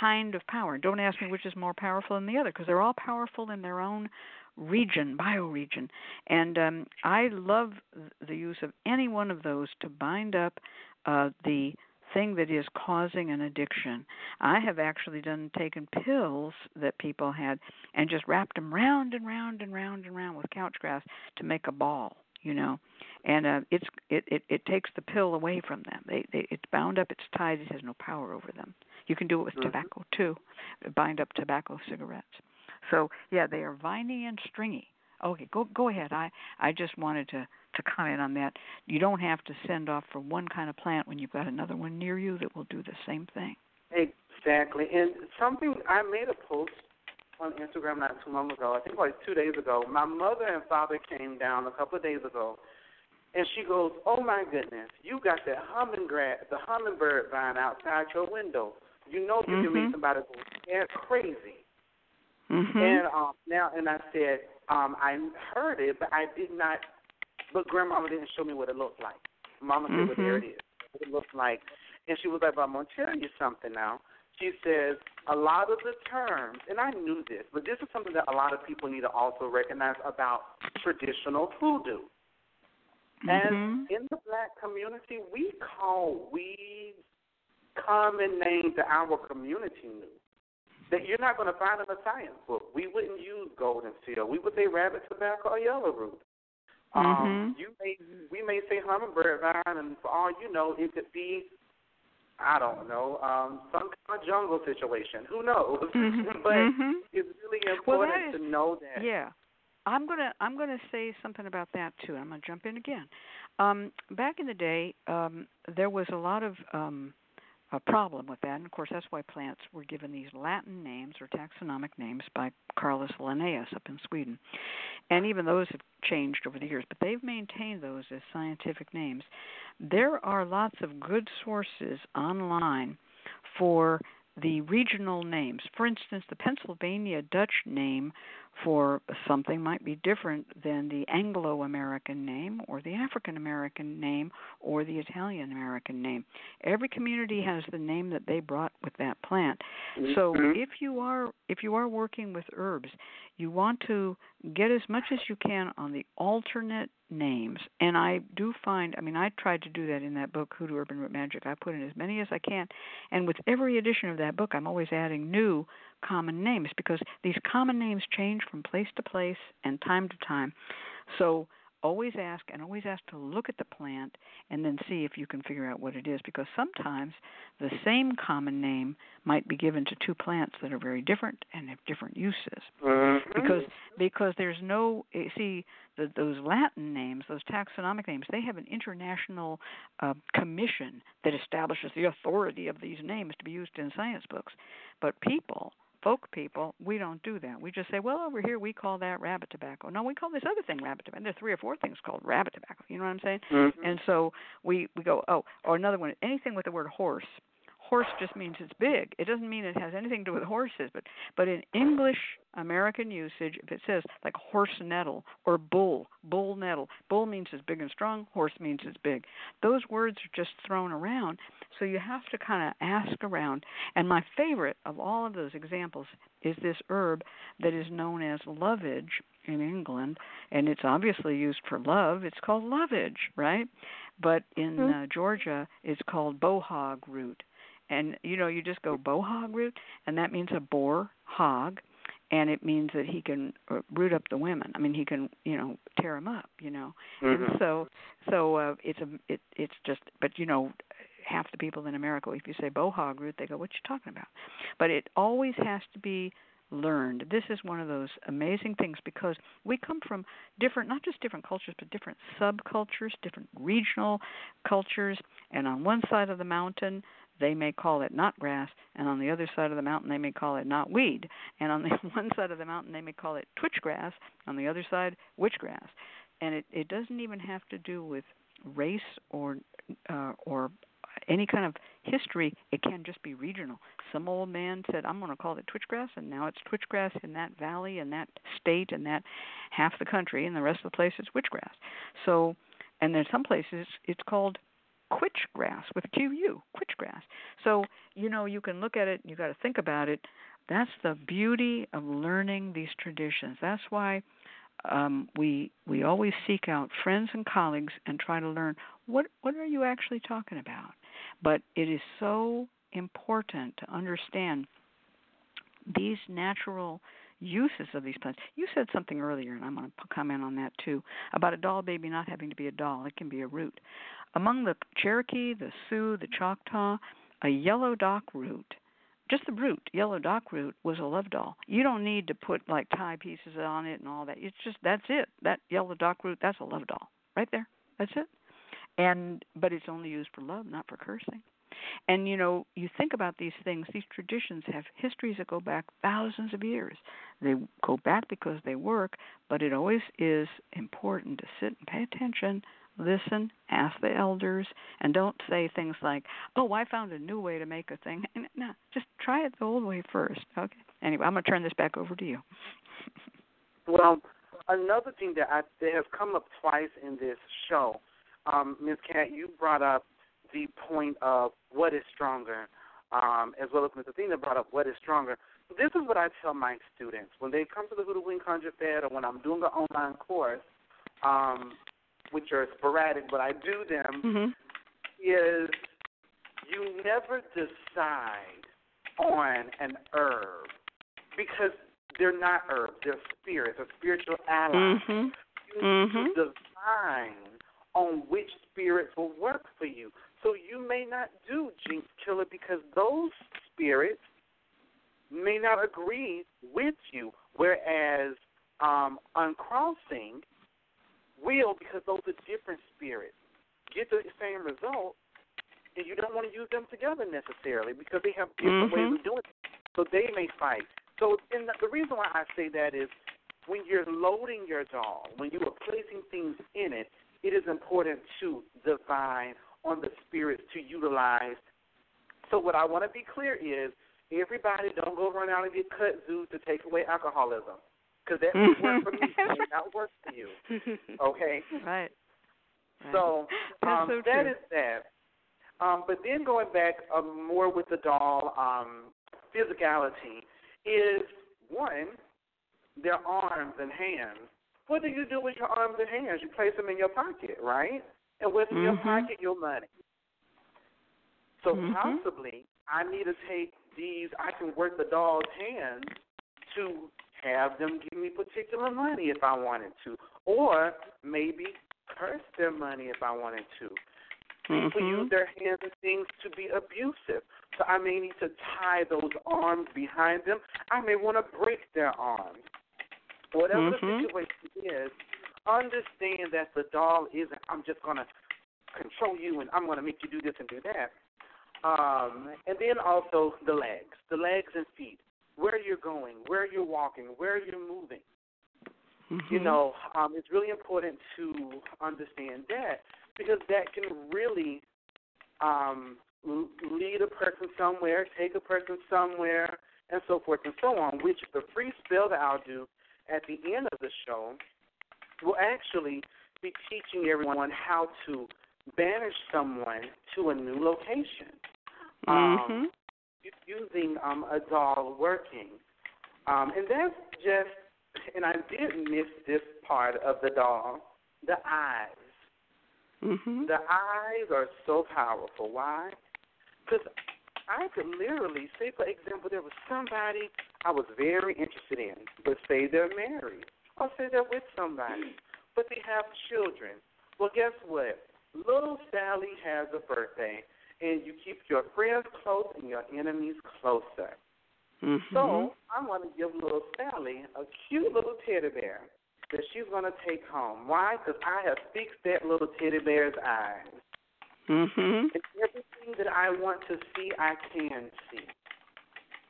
Speaker 2: kind of power. Don't ask me which is more powerful than the other because they're all powerful in their own region bioregion. And um i love the use of any one of those to bind up uh the thing that is causing an addiction. I have actually done taken pills that people had and just wrapped them round and round and round and round with couch grass to make a ball, you know. And uh, it's it, it it takes the pill away from them. They, they it's bound up, it's tied, it has no power over them. You can do it with
Speaker 4: Mhm.
Speaker 2: tobacco too. Bind up tobacco cigarettes. So yeah, they are viney and stringy. Okay, go go ahead. I I just wanted to to comment on that. You don't have to send off for one kind of plant when you've got another one near you that will do the same thing.
Speaker 4: Exactly. And something I made a post on Instagram not too long ago. I think like two days ago. My mother and father came down a couple of days ago, and she goes, "Oh my goodness, you got that hummingbird, the hummingbird vine outside your window. You know you can
Speaker 2: Mhm.
Speaker 4: make somebody go crazy."
Speaker 2: Mhm.
Speaker 4: And um, now, and I said, um, I heard it, but I did not. But grandmama didn't show me what it looked like. Mama said, "Well, there it is. What it looks like." And she was like, "But I'm gonna tell you something now." She says a lot of the terms, and I knew this, but this is something that a lot of people need to also recognize about traditional hoodoo. And
Speaker 2: Mhm.
Speaker 4: in the black community, we call weeds common names that our community knew. That you're not going to find in a science book. We wouldn't use golden seal. We would say rabbit tobacco or yellow root. Um,
Speaker 2: Mhm.
Speaker 4: you may we may say hummingbird vine, and for all you know, it could be I don't know um, some kind of jungle situation. Who knows?
Speaker 2: Mhm.
Speaker 4: but
Speaker 2: Mhm.
Speaker 4: it's really
Speaker 2: Well,
Speaker 4: important
Speaker 2: is-
Speaker 4: to know that.
Speaker 2: Yeah. I'm gonna I'm gonna say something about that too. I'm gonna jump in again. Um, back in the day, um, there was a lot of um, a problem with that, and of course that's why plants were given these Latin names or taxonomic names by Carolus Linnaeus up in Sweden, and even those have changed over the years, but they've maintained those as scientific names. There are lots of good sources online for the regional names. For instance, the Pennsylvania Dutch name for something might be different than the Anglo American name or the African American name or the Italian American name. Every community has the name that they brought with that plant. So
Speaker 4: Mhm.
Speaker 2: if you are if you are working with herbs, you want to get as much as you can on the alternate names. And I do find I mean I tried to do that in that book Who Hoodoo Herb and Root Magic. I put in as many as I can. And with every edition of that book I'm always adding new common names because these common names change from place to place and time to time. So always ask and always ask to look at the plant and then see if you can figure out what it is because sometimes the same common name might be given to two plants that are very different and have different uses
Speaker 4: Mhm.
Speaker 2: because because there's no eh, see the, those Latin names, those taxonomic names, they have an international uh, commission that establishes the authority of these names to be used in science books. But people, folk people, we don't do that. We just say, well, over here we call that rabbit tobacco. No, we call this other thing rabbit tobacco. There are three or four things called rabbit tobacco. You know what I'm saying?
Speaker 4: Mhm.
Speaker 2: And so we we go, oh, or another one, anything with the word horse. Horse just means it's big. It doesn't mean it has anything to do with horses, but but in English American usage, if it says like horse nettle or bull, bull nettle, bull means it's big and strong, horse means it's big. Those words are just thrown around, so you have to kind of ask around. And my favorite of all of those examples is this herb that is known as lovage in England, and it's obviously used for love. It's called lovage, right? But in uh, Georgia, it's called bohog root and you know you just go bohog root, and that means a boar hog, and it means that he can uh, root up the women. I mean, he can you know tear them up, you know.
Speaker 4: Mm-hmm.
Speaker 2: And so so uh, it's a it it's just but you know half the people in America, if you say bohog root, they go, "What you talking about?" But it always has to be learned. This is one of those amazing things because we come from different, not just different cultures, but different subcultures, different regional cultures. And on one side of the mountain, they may call it knot grass, and on the other side of the mountain, they may call it knot weed, And on the one side of the mountain, they may call it twitch grass. On the other side, witch grass. And it, it doesn't even have to do with race or uh, or any kind of history, it can just be regional. Some old man said, "I'm going to call it twitchgrass," and now it's twitchgrass in that valley, in that state, in that half the country, and the rest of the place it's witchgrass. So, and then some places it's called quitchgrass with Q U, quitchgrass. So you know you can look at it, you got to think about it. That's the beauty of learning these traditions. That's why um, we we always seek out friends and colleagues and try to learn what what are you actually talking about but it is so important to understand these natural uses of these plants. You said something earlier, and I'm going to comment on that too, about a doll baby not having to be a doll. It can be a root. Among the Cherokee, the Sioux, the Choctaw, a yellow dock root, just the root, yellow dock root, was a love doll. You don't need to put like tie pieces on it and all that. It's just that's it. That yellow dock root, that's a love doll right there. That's it and but it's only used for love not for cursing and you know you think about these things these traditions have histories that go back thousands of years. They go back because they work but it always is important to sit and pay attention listen ask the elders and don't say things like oh i found a new way to make a thing. No just try it the old way first okay? Anyway i'm going to turn this back over to you.
Speaker 4: Well another thing that I, has come up twice in this show um, Ms. Cat, you brought up the point of what is stronger, um, as well as Ms. Athena brought up what is stronger. This is what I tell my students when they come to the Hoodoo Wing Conjure Fed or when I'm doing an online course, um, which are sporadic, but I do them,
Speaker 2: mm-hmm.
Speaker 4: is you never decide on an herb because they're not herbs, they're spirits, they're spiritual allies.
Speaker 2: Mm-hmm.
Speaker 4: You
Speaker 2: mm-hmm.
Speaker 4: divine on which spirits will work for you. So you may not do Jinx Killer because those spirits may not agree with you, whereas um, Uncrossing will because those are different spirits. Get the same result, and you don't want to use them together necessarily because they have different
Speaker 2: mm-hmm.
Speaker 4: ways of doing it. So they may fight. So and the reason why I say that is when you're loading your doll, when you are placing things in it, it is important to divine on the spirits to utilize. So what I want to be clear is everybody don't go run out and get kudzu to take away alcoholism because that may work for me, it may not work for you. Okay.
Speaker 2: Right. right.
Speaker 4: So, um,
Speaker 2: so
Speaker 4: that is that. Um, but then going back um, more with the doll um, physicality is one their arms and hands what do you do with your arms and hands? You place them in your pocket, right? And in
Speaker 2: mm-hmm.
Speaker 4: your pocket? Your money. So
Speaker 2: mm-hmm.
Speaker 4: possibly I need to take these. I can work the doll's hands to have them give me particular money if I wanted to, or maybe curse their money if I wanted to. People
Speaker 2: mm-hmm.
Speaker 4: use their hands and things to be abusive. So I may need to tie those arms behind them. I may want to break their arms. Whatever
Speaker 2: mm-hmm.
Speaker 4: the situation is, understand that the doll isn't. I'm just gonna control you and I'm gonna make you do this and do that. Um, and then also the legs, the legs and feet, where you're going, where you're walking, where you're moving.
Speaker 2: Mm-hmm.
Speaker 4: You know, um, it's really important to understand that because that can really um, lead a person somewhere, take a person somewhere, and so forth and so on. Which the free spell that I'll do at the end of the show will actually be teaching everyone how to banish someone to a new location
Speaker 2: mm-hmm.
Speaker 4: um, using um, a doll working. Um, and that's just, and I did miss this part of the doll, the eyes.
Speaker 2: Mm-hmm.
Speaker 4: The eyes are so powerful. Why? Because I could literally say, for example, there was somebody I was very interested in, but say they're married, or say they're with somebody, but they have children. Well, guess what? Little Sally has a birthday, and you keep your friends close and your enemies closer.
Speaker 2: Mm-hmm.
Speaker 4: So I'm going to give little Sally a cute little teddy bear that she's going to take home. Why? Because I have fixed that little teddy bear's eyes.
Speaker 2: Mhm.
Speaker 4: And everything that I want to see, I can see.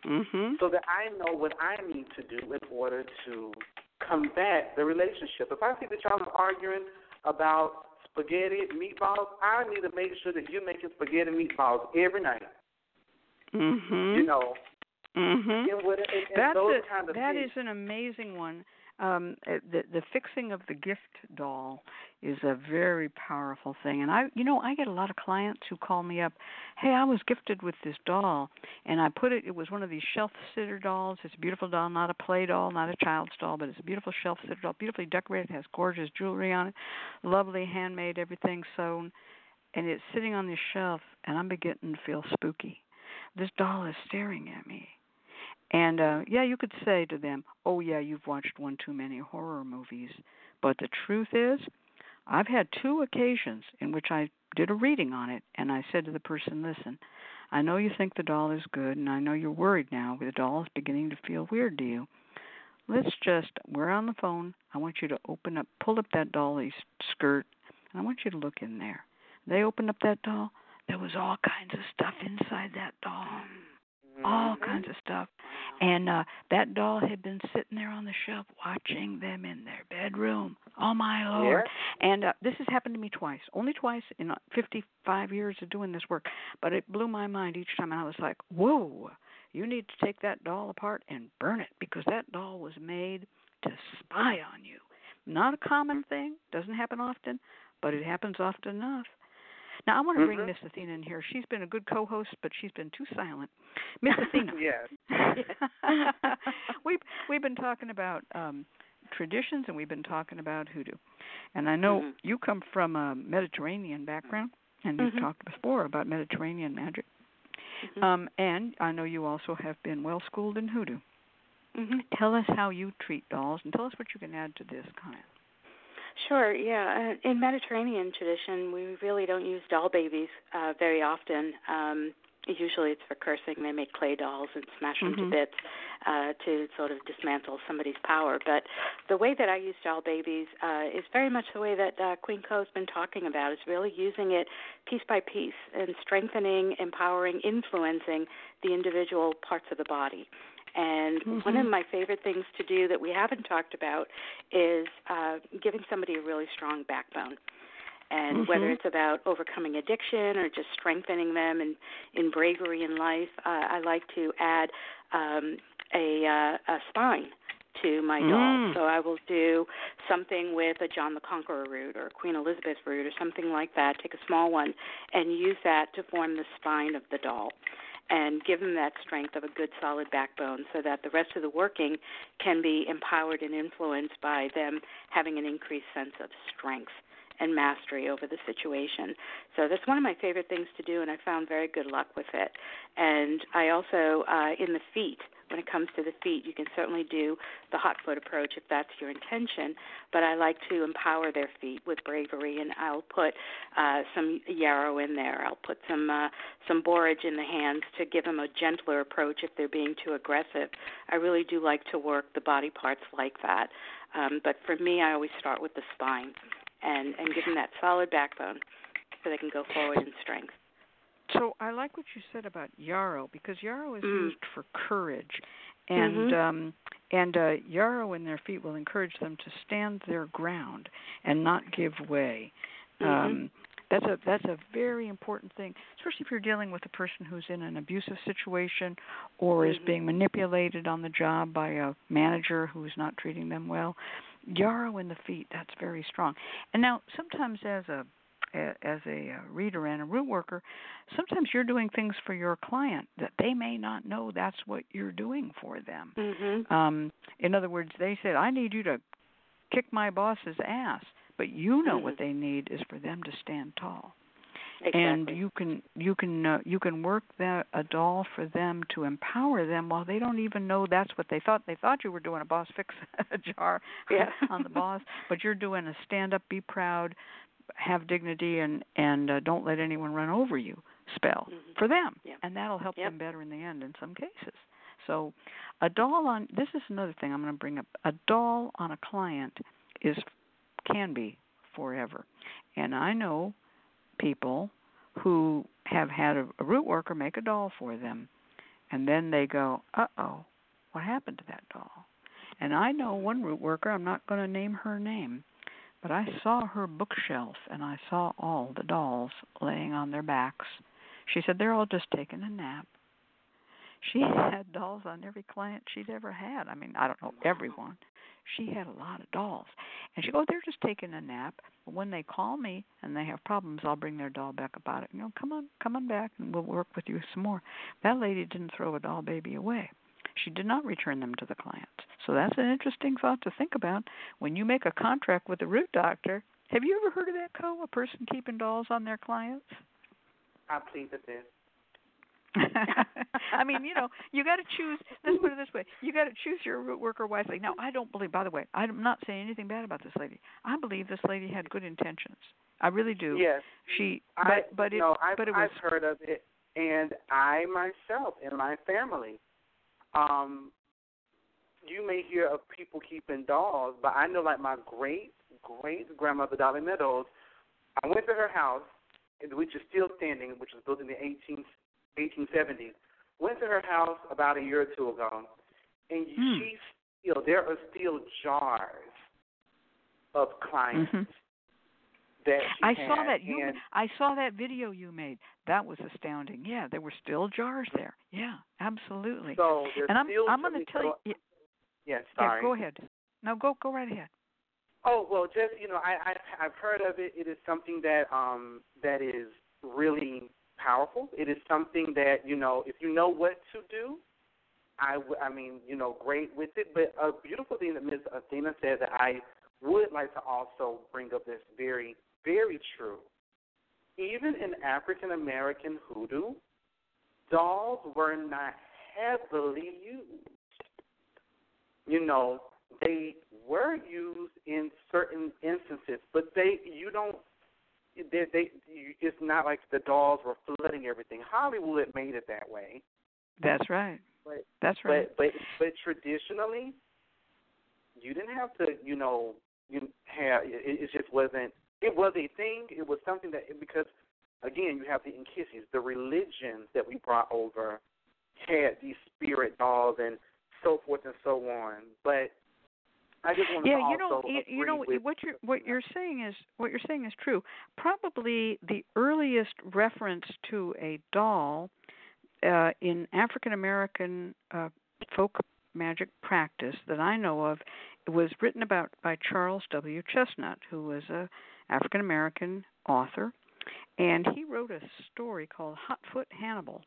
Speaker 2: Mhm.
Speaker 4: So that I know what I need to do in order to combat the relationship. If I see that y'all are arguing about spaghetti meatballs, I need to make sure that you're making spaghetti meatballs every night.
Speaker 2: Mhm.
Speaker 4: You know,
Speaker 2: Mhm.
Speaker 4: and, what, and, and
Speaker 2: That's
Speaker 4: those
Speaker 2: a,
Speaker 4: kind of
Speaker 2: that is an amazing one. Um, uh, the the fixing of the gift doll is a very powerful thing, and I, you know, I get a lot of clients who call me up. Hey, I was gifted with this doll, and I put it. It was one of these shelf sitter dolls. It's a beautiful doll, not a play doll, not a child's doll, but it's a beautiful shelf sitter doll, beautifully decorated, has gorgeous jewelry on it, lovely handmade, everything sewn, and it's sitting on this shelf, and I'm beginning to feel spooky. This doll is staring at me. And uh yeah, you could say to them, "Oh yeah, you've watched one too many horror movies." But the truth is, I've had two occasions in which I did a reading on it and I said to the person, "Listen, I know you think the doll is good and I know you're worried now. The doll is beginning to feel weird to you. Let's just we're on the phone. I want you to open up pull up that dolly's skirt and I want you to look in there." They opened up that doll. There was all kinds of stuff inside that doll all
Speaker 4: Mhm.
Speaker 2: kinds of stuff. And uh that doll had been sitting there on the shelf watching them in their bedroom. Oh my lord. And uh, this has happened to me twice. Only twice in uh, 55 years of doing this work, but it blew my mind each time and I was like, "Whoa. You need to take that doll apart and burn it because that doll was made to spy on you." Not a common thing, doesn't happen often, but it happens often enough. Now I want to bring
Speaker 4: Mhm.
Speaker 2: Miss Athena in here. She's been a good co-host, but she's been too silent. Miss Athena.
Speaker 4: yes.
Speaker 2: we've we've been talking about um traditions and we've been talking about hoodoo. And I know
Speaker 3: Mhm.
Speaker 2: you come from a Mediterranean background and you've
Speaker 3: Mhm.
Speaker 2: talked before about Mediterranean magic.
Speaker 3: Mhm.
Speaker 2: Um and I know you also have been well schooled in hoodoo.
Speaker 3: Mhm.
Speaker 2: Tell us how you treat dolls and tell us what you can add to this kind.
Speaker 3: Sure, yeah. In Mediterranean tradition, we really don't use doll babies uh, very often. Um, usually it's for cursing. They make clay dolls and smash them to
Speaker 2: Mhm.
Speaker 3: bits uh, to sort of dismantle somebody's power. But the way that I use doll babies uh, is very much the way that uh, Queen Co has been talking about. Is really using it piece by piece and strengthening, empowering, influencing the individual parts of the body. And one of
Speaker 2: Mhm.
Speaker 3: my favorite things to do that we haven't talked about is uh, giving somebody a really strong backbone. And whether
Speaker 2: Mhm.
Speaker 3: it's about overcoming addiction or just strengthening them in, in bravery in life, uh, I like to add um, a, uh, a spine to my doll.
Speaker 2: Mm.
Speaker 3: So I will do something with a John the Conqueror root or a Queen Elizabeth root or something like that. Take a small one and use that to form the spine of the doll and give them that strength of a good solid backbone so that the rest of the working can be empowered and influenced by them having an increased sense of strength and mastery over the situation. So that's one of my favorite things to do and I found very good luck with it. And I also uh in the feet when it comes to the feet, you can certainly do the hot foot approach if that's your intention. But I like to empower their feet with bravery, and I'll put uh, some yarrow in there. I'll put some uh, some borage in the hands to give them a gentler approach if they're being too aggressive. I really do like to work the body parts like that. Um, but for me, I always start with the spine and and give them that solid backbone so they can go forward in strength.
Speaker 2: So I like what you said about yarrow because yarrow is
Speaker 3: Mm.
Speaker 2: used for courage, and
Speaker 3: Mhm.
Speaker 2: um, and uh, yarrow in their feet will encourage them to stand their ground and not give way.
Speaker 3: Mhm.
Speaker 2: Um, that's a that's a very important thing, especially if you're dealing with a person who's in an abusive situation or is
Speaker 3: Mhm.
Speaker 2: being manipulated on the job by a manager who's not treating them well. Yarrow in the feet, that's very strong. And now sometimes as a a- as a uh, reader and a root worker, sometimes you're doing things for your client that they may not know that's what you're doing for them.
Speaker 3: Mhm.
Speaker 2: Um, in other words, they said, "I need you to kick my boss's ass," but you know what
Speaker 3: Mhm.
Speaker 2: they need is for them to stand tall.
Speaker 3: Exactly.
Speaker 2: and you can you can uh, you can work that a doll for them to empower them while they don't even know that's what they thought they thought you were doing a boss fix a jar
Speaker 3: Yeah.
Speaker 2: on the boss but you're doing a stand up be proud have dignity and and uh, don't let anyone run over you spell
Speaker 3: Mhm.
Speaker 2: for them
Speaker 3: Yeah.
Speaker 2: and that'll help
Speaker 3: Yep.
Speaker 2: them better in the end in some cases so a doll on this is another thing i'm going to bring up a doll on a client is can be forever and i know people who have had a, a root worker make a doll for them and then they go uh oh what happened to that doll? And i know one root worker i'm not going to name her name but i saw her bookshelf and i saw all the dolls laying on their backs. She said they're all just taking a nap. She had dolls on every client she'd ever had. I mean i don't know everyone. She had a lot of dolls and she go, oh, they're just taking a nap. But when they call me and they have problems, I'll bring their doll back about it. You know, come on, come on back, and we'll work with you some more. That lady didn't throw a doll baby away. She did not return them to the clients. So that's an interesting thought to think about when you make a contract with a root doctor. Have you ever heard of that, Co? A person keeping dolls on their clients?
Speaker 4: I plead the fifth.
Speaker 2: I mean, you know, you got to choose. Let's put it this way: you got to choose your root worker wisely. Now, I don't believe. By the way, I'm not saying anything bad about this lady. I believe this lady had good intentions. I really do.
Speaker 4: Yes.
Speaker 2: She, but
Speaker 4: I,
Speaker 2: but it,
Speaker 4: no, I've,
Speaker 2: but it was.
Speaker 4: I've heard of it, and I myself and my family, um, you may hear of people keeping dolls, but I know like my great great grandmother Dolly Meadows. I went to her house, which is still standing, which was built in the 18, 1870s. Went to her house about a year or two ago, and
Speaker 2: Hmm.
Speaker 4: she still there are still jars of clients
Speaker 2: Mhm.
Speaker 4: that she
Speaker 2: I
Speaker 4: had,
Speaker 2: saw that you.
Speaker 4: and
Speaker 2: I saw that video you made. That was astounding. Yeah, there were still jars there. Yeah, absolutely.
Speaker 4: So there's
Speaker 2: and I'm
Speaker 4: still
Speaker 2: I'm going to tell you. Yeah,
Speaker 4: Yes,
Speaker 2: yeah,
Speaker 4: sorry.
Speaker 2: go ahead. No, go go right ahead.
Speaker 4: Oh well, just you know, I, I I've heard of it. It is something that um that is really powerful. It is something that you know, if you know what to do, I w- I mean, you know, great with it. But a beautiful thing that Ms. Athena said that I would like to also bring up that's very very true. Even in African American hoodoo, dolls were not heavily used. You know, they were used in certain instances, but they you don't they, they you, it's not like the dolls were flooding everything. Hollywood made it that way,
Speaker 2: That's right.
Speaker 4: but
Speaker 2: That's right.
Speaker 4: but but but traditionally, you didn't have to you know you have it, it just wasn't it was a thing. It was something that because again you have the Inkisi's, the religions that we brought over had these spirit dolls and so forth and so on, but. I just want
Speaker 2: yeah,
Speaker 4: to
Speaker 2: you know, you, you know what you're what you're saying is what you're saying is true. Probably the earliest reference to a doll uh, in African American uh, folk magic practice that I know of was written about by Charles W. Chesnutt, who was a African American author, and he wrote a story called Hotfoot Hannibal,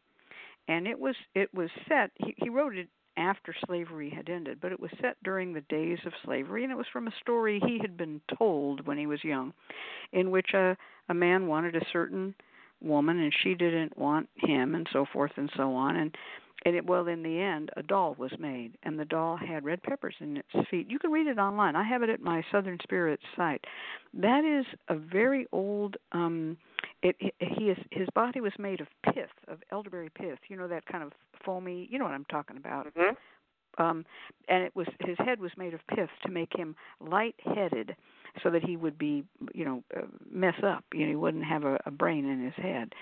Speaker 2: and it was it was set. He, he wrote it after slavery had ended, but it was set during the days of slavery, and it was from a story he had been told when he was young, in which a a man wanted a certain woman and she didn't want him, and so forth and so on, and and it, well, in the end, a doll was made, and the doll had red peppers in its feet. You can read it online. I have it at my Southern Spirits site. That is a very old. um it, it he is his body was made of pith of elderberry pith you know that kind of foamy you know what i'm talking about.
Speaker 4: Hmm
Speaker 2: um and it was his head was made of pith to make him light headed so that he would be you know uh, mess up you know he wouldn't have a, a brain in his head.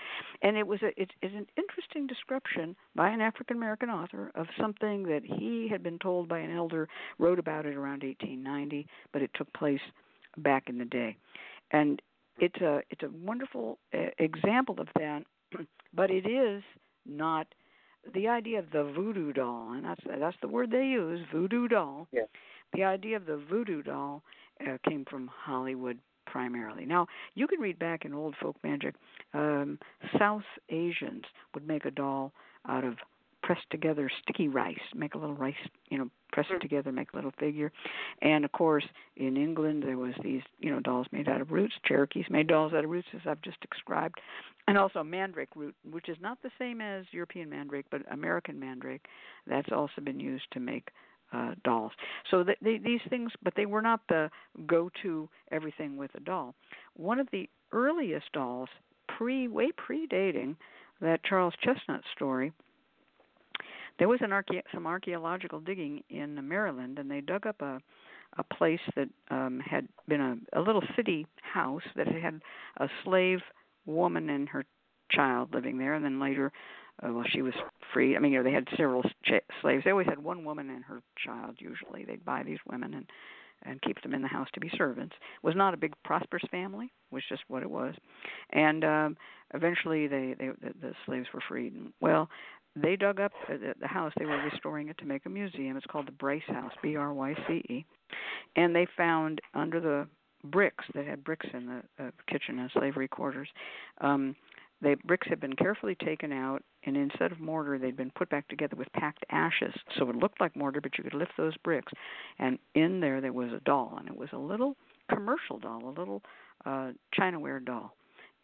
Speaker 2: And it was a it is an interesting description by an african american author of something that he had been told by an elder wrote about it around 1890 but it took place back in the day. And it's a it's a wonderful uh, example of that but it is not the idea of the voodoo doll, and that's that's the word they use, voodoo doll.
Speaker 4: Yeah.
Speaker 2: The idea of the voodoo doll uh, came from Hollywood primarily. Now you can read back in old folk magic. Um, South Asians would make a doll out of pressed together sticky rice, make a little rice, you know, press it
Speaker 4: Mhm.
Speaker 2: together, make a little figure. And of course, in England there was these, you know, dolls made out of roots. Cherokees made dolls out of roots, as I've just described. and also mandrake root, which is not the same as European mandrake, but American mandrake. That's also been used to make uh, dolls. So th- they, these things, but they were not the go-to everything with a doll. One of the earliest dolls, pre way predating that Charles Chesnutt story, there was an archae- some archaeological digging in Maryland, and they dug up a a place that um, had been a, a little city house that had a slave woman and her child living there, and then later, uh, well, she was free. I mean, you know, they had several ch- slaves. They always had one woman and her child. Usually, they'd buy these women and and keep them in the house to be servants. Was not a big prosperous family, was just what it was. And um eventually they, they the, the slaves were freed. And, well, they dug up the, the house. They were restoring it to make a museum. It's called the Bryce House, B R Y C E. And they found under the bricks that had bricks in the uh, kitchen and slavery quarters. Um, the bricks had been carefully taken out, and instead of mortar, they'd been put back together with packed ashes. So it looked like mortar, but you could lift those bricks. And in there, there was a doll, and it was a little commercial doll, a little uh, Chinaware doll.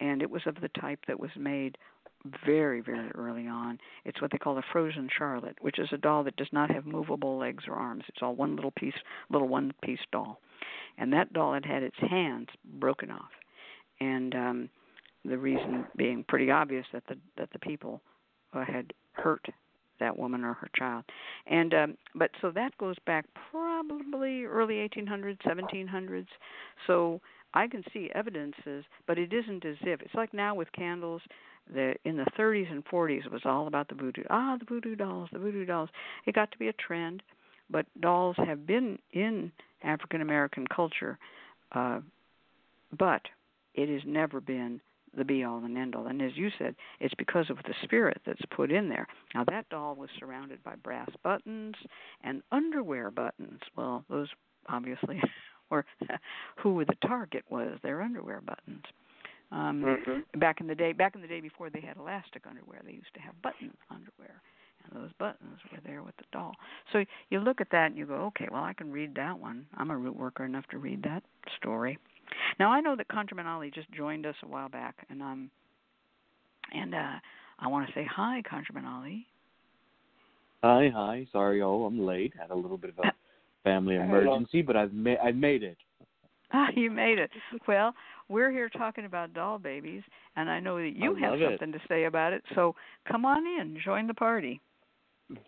Speaker 2: And it was of the type that was made very, very early on. It's what they call a frozen Charlotte, which is a doll that does not have movable legs or arms. It's all one little piece, little one-piece doll. And that doll had had its hands broken off, and um, the reason being pretty obvious that the that the people uh, had hurt that woman or her child. And um, but so that goes back probably early 1800s, 1700s. So I can see evidences, but it isn't as if it's like now with candles. The in the 30s and 40s, it was all about the voodoo. Ah, the voodoo dolls, the voodoo dolls. It got to be a trend, but dolls have been in African American culture, uh, but it has never been the be all and end all. And as you said, it's because of the spirit that's put in there. Now that doll was surrounded by brass buttons and underwear buttons. Well, those obviously were who the target was. Their underwear buttons. Um,
Speaker 4: mm-hmm.
Speaker 2: Back in the day, back in the day before they had elastic underwear, they used to have button underwear, and those buttons were there with the doll. So you look at that and you go, okay, well I can read that one. I'm a root worker enough to read that story. Now I know that ConjureMan Ali just joined us a while back, and um, and uh, I want to say hi, ConjureMan Ali.
Speaker 5: Hi, hi. Sorry, oh, I'm late. Had a little bit of a family emergency, but I've made I've made it.
Speaker 2: Ah, you made it. Well, we're here talking about doll babies, and I know that you have
Speaker 5: love it.
Speaker 2: something to say about it. So come on in, join the party.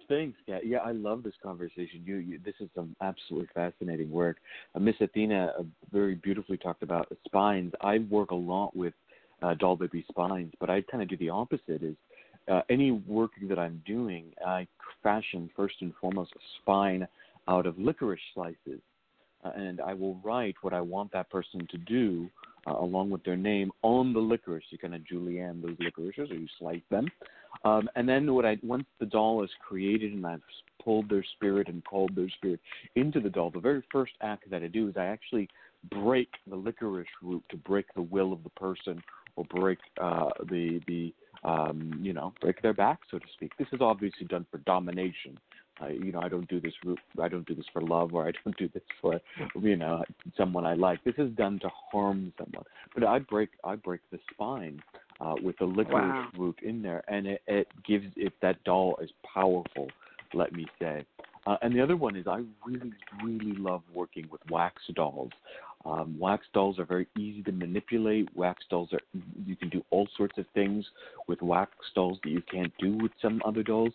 Speaker 5: Thanks. Yeah, yeah. I love this conversation. You, you this is some absolutely fascinating work. Uh, Miss Athena uh, very beautifully talked about spines. I work a lot with uh, doll baby spines, but I kind of do the opposite. Is uh, any work that I'm doing, I fashion first and foremost a spine out of licorice slices, and I will write what I want that person to do uh, along with their name on the licorice. You kind of julienne those licorices, or you slice them. Um, and then what I once the doll is created and I've pulled their spirit and called their spirit into the doll, the very first act that I do is I actually break the licorice root to break the will of the person or break uh, the the um, you know break their back so to speak. This is obviously done for domination. I, you know, I don't do this. root- I don't do this for love, or I don't do this for, you know, someone I like. This is done to harm someone. But I break, I break the spine uh, with the licorice
Speaker 2: Wow.
Speaker 5: root in there, and it, it gives it that doll is powerful. Let me say. Uh, and the other one is I really, really love working with wax dolls. Um, wax dolls are very easy to manipulate. Wax dolls are you can do all sorts of things with wax dolls that you can't do with some other dolls.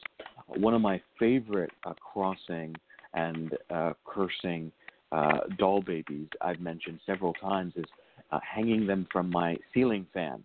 Speaker 5: One of my favorite uh, crossing and uh, cursing uh, doll babies I've mentioned several times is uh, hanging them from my ceiling fan.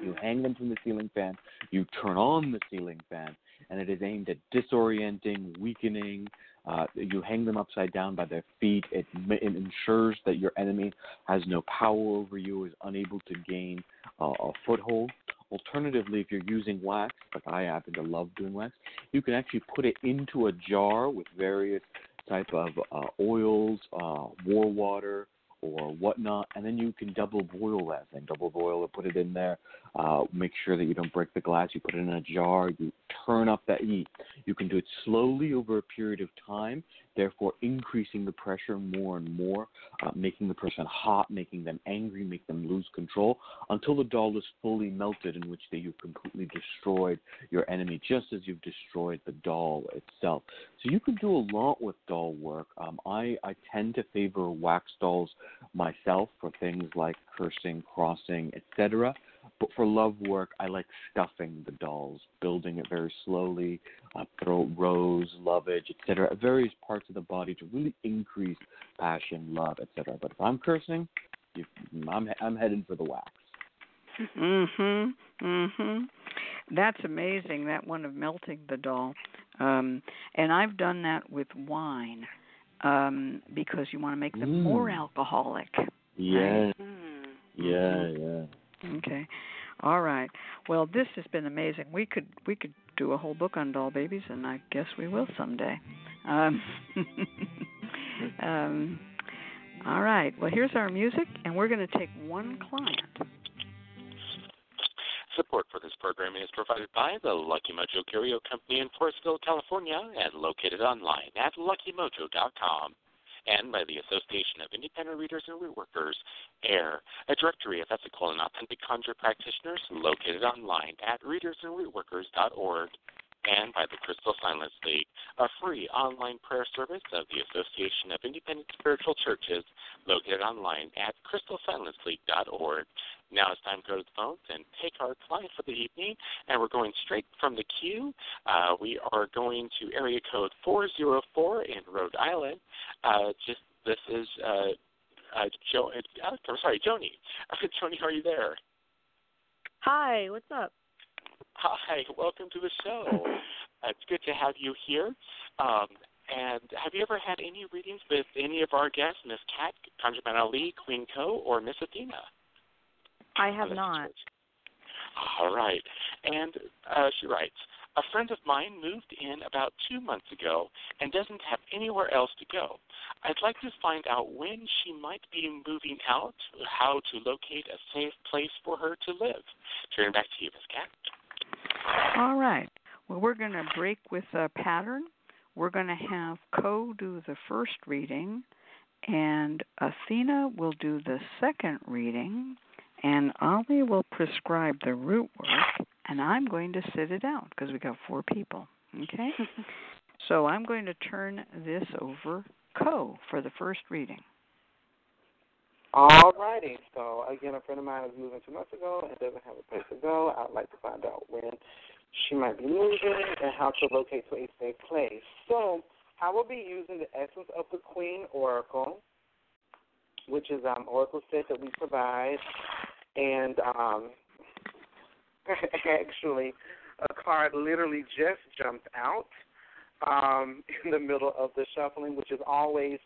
Speaker 5: You hang them from the ceiling fan, you turn on the ceiling fan, and it is aimed at disorienting, weakening. Uh, you hang them upside down by their feet. It, it ensures that your enemy has no power over you, is unable to gain uh, a foothold. Alternatively, if you're using wax, like I happen to love doing wax, you can actually put it into a jar with various type of uh, oils, uh, war water, or whatnot, and then you can double boil that thing. Double boil it, put it in there. Uh, make sure that you don't break the glass. You put it in a jar. You turn up that heat. You can do it slowly over a period of time, therefore increasing the pressure more and more, uh, making the person hot, making them angry, make them lose control until the doll is fully melted, in which day you've completely destroyed your enemy, just as you've destroyed the doll itself. So you can do a lot with doll work. Um, I I tend to favor wax dolls myself for things like cursing, crossing, etc. But for love work, I like stuffing the dolls, building it very slowly, uh, throw rose, lovage, etc. Various parts of the body to really increase passion, love, etc. But if I'm cursing, you, I'm I'm heading for the wax.
Speaker 2: Mhm. Mhm. That's amazing. That one of melting the doll, um, and I've done that with wine um, because you want to make them
Speaker 5: Mm.
Speaker 2: more alcoholic.
Speaker 5: Yeah,
Speaker 3: Hmm.
Speaker 5: yeah, yeah.
Speaker 2: Okay. All right. Well, this has been amazing. We could we could do a whole book on doll babies, and I guess we will someday. Um, um, all right. Well, here's our music, and we're going to take one client.
Speaker 1: Support for this programming is provided by the Lucky Mojo Curio Company in Forestville, California, and located online at luckymojo.com. And by the Association of Independent Readers and Rootworkers, AIRR, a directory of ethical and authentic conjure practitioners located online at readersandrootworkers.org. And by the Crystal Silence League, a free online prayer service of the Association of Independent Spiritual Churches located online at crystalsilenceleague.org. Now it's time to go to the phones and take our client for the evening, and we're going straight from the queue. Uh, we are going to area code 404 in Rhode Island. Uh, just this is uh, uh, jo- uh, I'm sorry, Joni. Joni, are you there?
Speaker 6: Hi, what's up?
Speaker 1: Hi, welcome to the show. Uh, it's good to have you here. Um, and have you ever had any readings with any of our guests, Miss Cat, ConjureMan Ali, Queen Co, or Miss Athena?
Speaker 6: I have not.
Speaker 1: All right. And uh, she writes, a friend of mine moved in about two months ago and doesn't have anywhere else to go. I'd like to find out when she might be moving out, how to locate a safe place for her to live. Turn back to you, Miss Cat.
Speaker 2: All right. Well, we're going to break with a pattern. We're going to have Co do the first reading, and Athena will do the second reading, and Ali will prescribe the root work, and I'm going to sit it out because we got four people. Okay? so I'm going to turn this over Co for the first reading.
Speaker 4: All righty. So again, a friend of mine is moving two months ago and doesn't have a place to go. I'd like to find out when she might be moving and how to locate to a safe place. So I will be using the Essence of the Queen Oracle, which is um oracle set that we provide, and um actually a card literally just jumped out um in the middle of the shuffling, which is always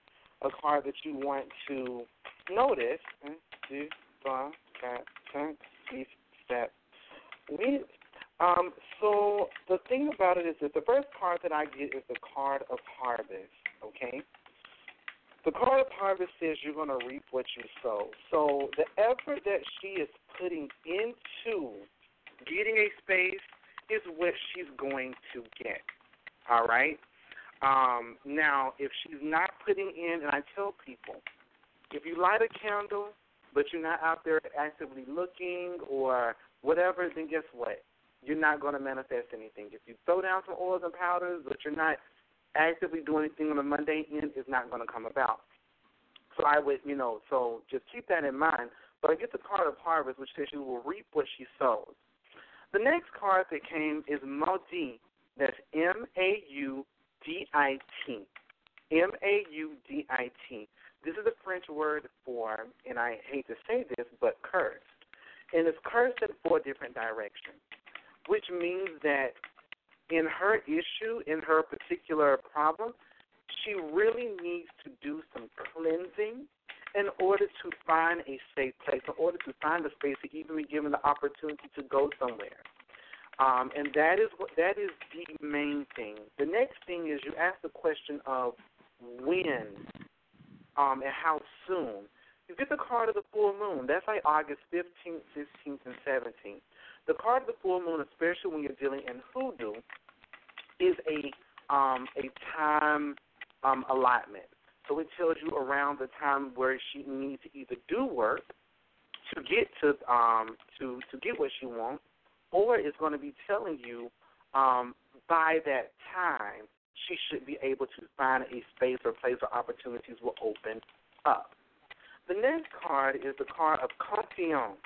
Speaker 4: a card that you want to notice. Huit. Um, so the thing about it is that the first card that I get is the card of harvest. Okay. The card of harvest says you're going to reap what you sow. So the effort that she is putting into getting a space is what she's going to get. All right. Um, now, if she's not putting in, and I tell people, if you light a candle, but you're not out there actively looking or whatever, then guess what? You're not going to manifest anything. If you throw down some oils and powders, but you're not actively doing anything on the mundane end, it's not going to come about. So I would, you know, so just keep that in mind. But I get the card of harvest, which says you will reap what she sows. The next card that came is Maudit. That's M A U D I T. M A U D I T. This is a French word for, and I hate to say this, but cursed. And it's cursed in four different directions, which means that in her issue, in her particular problem, she really needs to do some cleansing in order to find a safe place, in order to find a space to even be given the opportunity to go somewhere. Um, and that is what that is the main thing. The next thing is you ask the question of when um, and how soon. You get the card of the full moon. That's like August 15th, 16th, and 17th. The card of the full moon, especially when you're dealing in hoodoo, is a um, a time um, allotment. So it tells you around the time where she needs to either do work to get to um, to to get what she wants, or it's going to be telling you um, by that time she should be able to find a space or place where opportunities will open up. The next card is the card of confiance.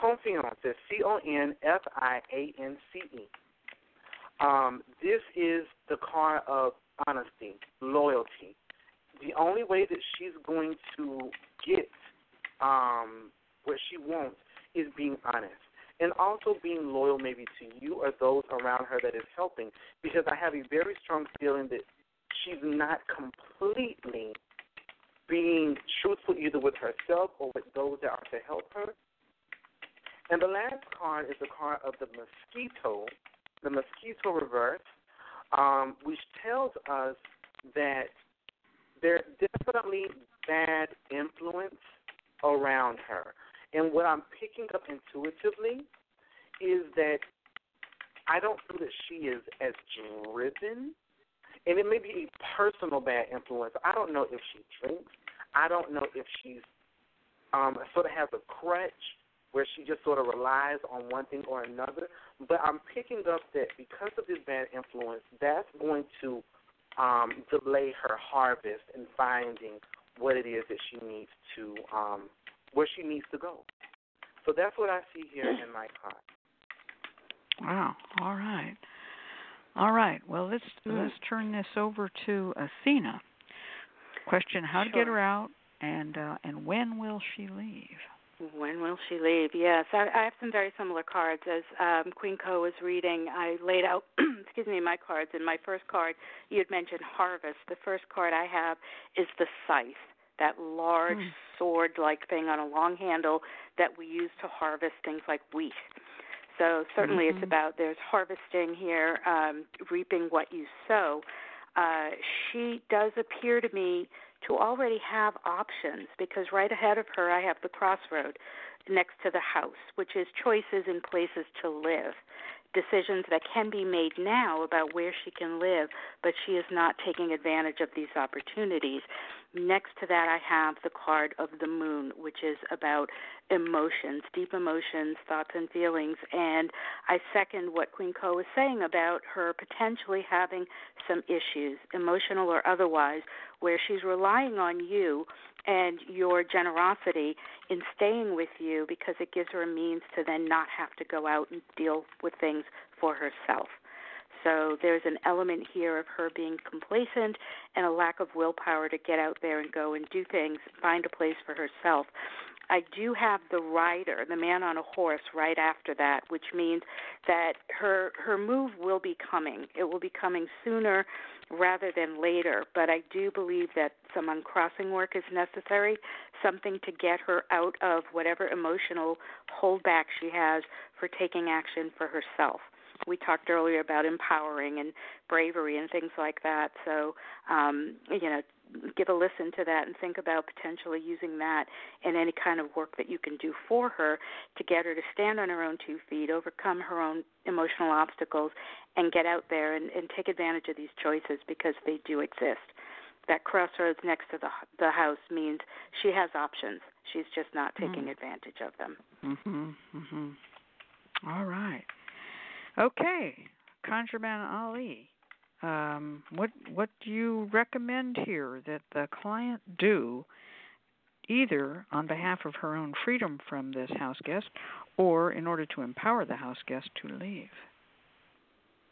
Speaker 4: Confiance is C O N F I A N C E. Um, this is the card of honesty, loyalty. The only way that she's going to get um, what she wants is being honest and also being loyal maybe to you or those around her that is helping because I have a very strong feeling that she's not completely being truthful either with herself or with those that are to help her. And the last card is the card of the mosquito, the mosquito reverse, um, which tells us that there's definitely bad influence around her. And what I'm picking up intuitively is that I don't feel that she is as driven. And it may be a personal bad influence. I don't know if she drinks. I don't know if she's um, sort of has a crutch where she just sort of relies on one thing or another. But I'm picking up that because of this bad influence, that's going to um, delay her harvest and finding what it is that she needs to um, where she needs to go. So that's what I see here in my card.
Speaker 2: Wow. All right. All right. Well, let's mm. let's turn this over to Athena. Question: How to get her out, and uh, and when will she leave?
Speaker 3: When will she leave? Yes, I, I have some very similar cards. As um, Queen Co was reading, I laid out, excuse me, my cards. In my first card, you had mentioned harvest. The first card I have is the scythe that large mm. sword like thing on a long handle that we use to harvest things like wheat. So certainly mm-hmm. it's about there's harvesting here, um, reaping what you sow. Uh, she does appear to me to already have options because right ahead of her I have the crossroad next to the house, which is choices and places to live decisions that can be made now about where she can live, but she is not taking advantage of these opportunities. Next to that, I have the card of the moon, which is about emotions, deep emotions, thoughts, and feelings. And I second what Queen Co was saying about her potentially having some issues, emotional or otherwise, where she's relying on you and your generosity in staying with you because it gives her a means to then not have to go out and deal with things for herself. So there's an element here of her being complacent and a lack of willpower to get out there and go and do things, find a place for herself. I do have the rider, the man on a horse, right after that, which means that her her move will be coming. It will be coming sooner rather than later. But I do believe that some uncrossing work is necessary, something to get her out of whatever emotional holdback she has for taking action for herself we talked earlier about empowering and bravery and things like that. So, um, you know, give a listen to that and think about potentially using that in any kind of work that you can do for her to get her to stand on her own two feet, overcome her own emotional obstacles, and get out there and, and take advantage of these choices because they do exist. That crossroads next to the the house means she has options. She's just not taking mm. advantage of them.
Speaker 2: Mhm. Mhm. All right. Okay, ConjureMan Ali. Um, what what do you recommend here that the client do, either on behalf of her own freedom from this house guest, or in order to empower the house guest to leave?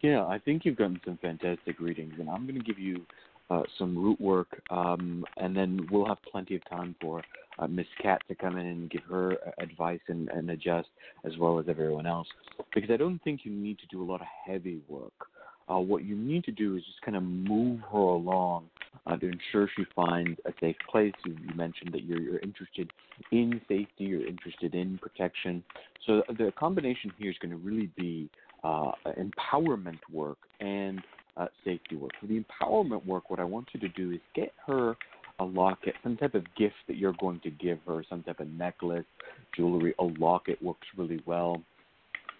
Speaker 5: Yeah, I think you've gotten some fantastic readings, and I'm going to give you uh, some root work, um, and then we'll have plenty of time for uh, Miss Cat to come in and give her uh, advice and, and adjust, as well as everyone else. Because I don't think you need to do a lot of heavy work. Uh, what you need to do is just kind of move her along uh, to ensure she finds a safe place. You, you mentioned that you're, you're interested in safety, you're interested in protection. So the combination here is going to really be uh, empowerment work and uh, safety work. For the empowerment work, what I want you to do is get her a locket, some type of gift that you're going to give her, some type of necklace, jewelry, a locket works really well.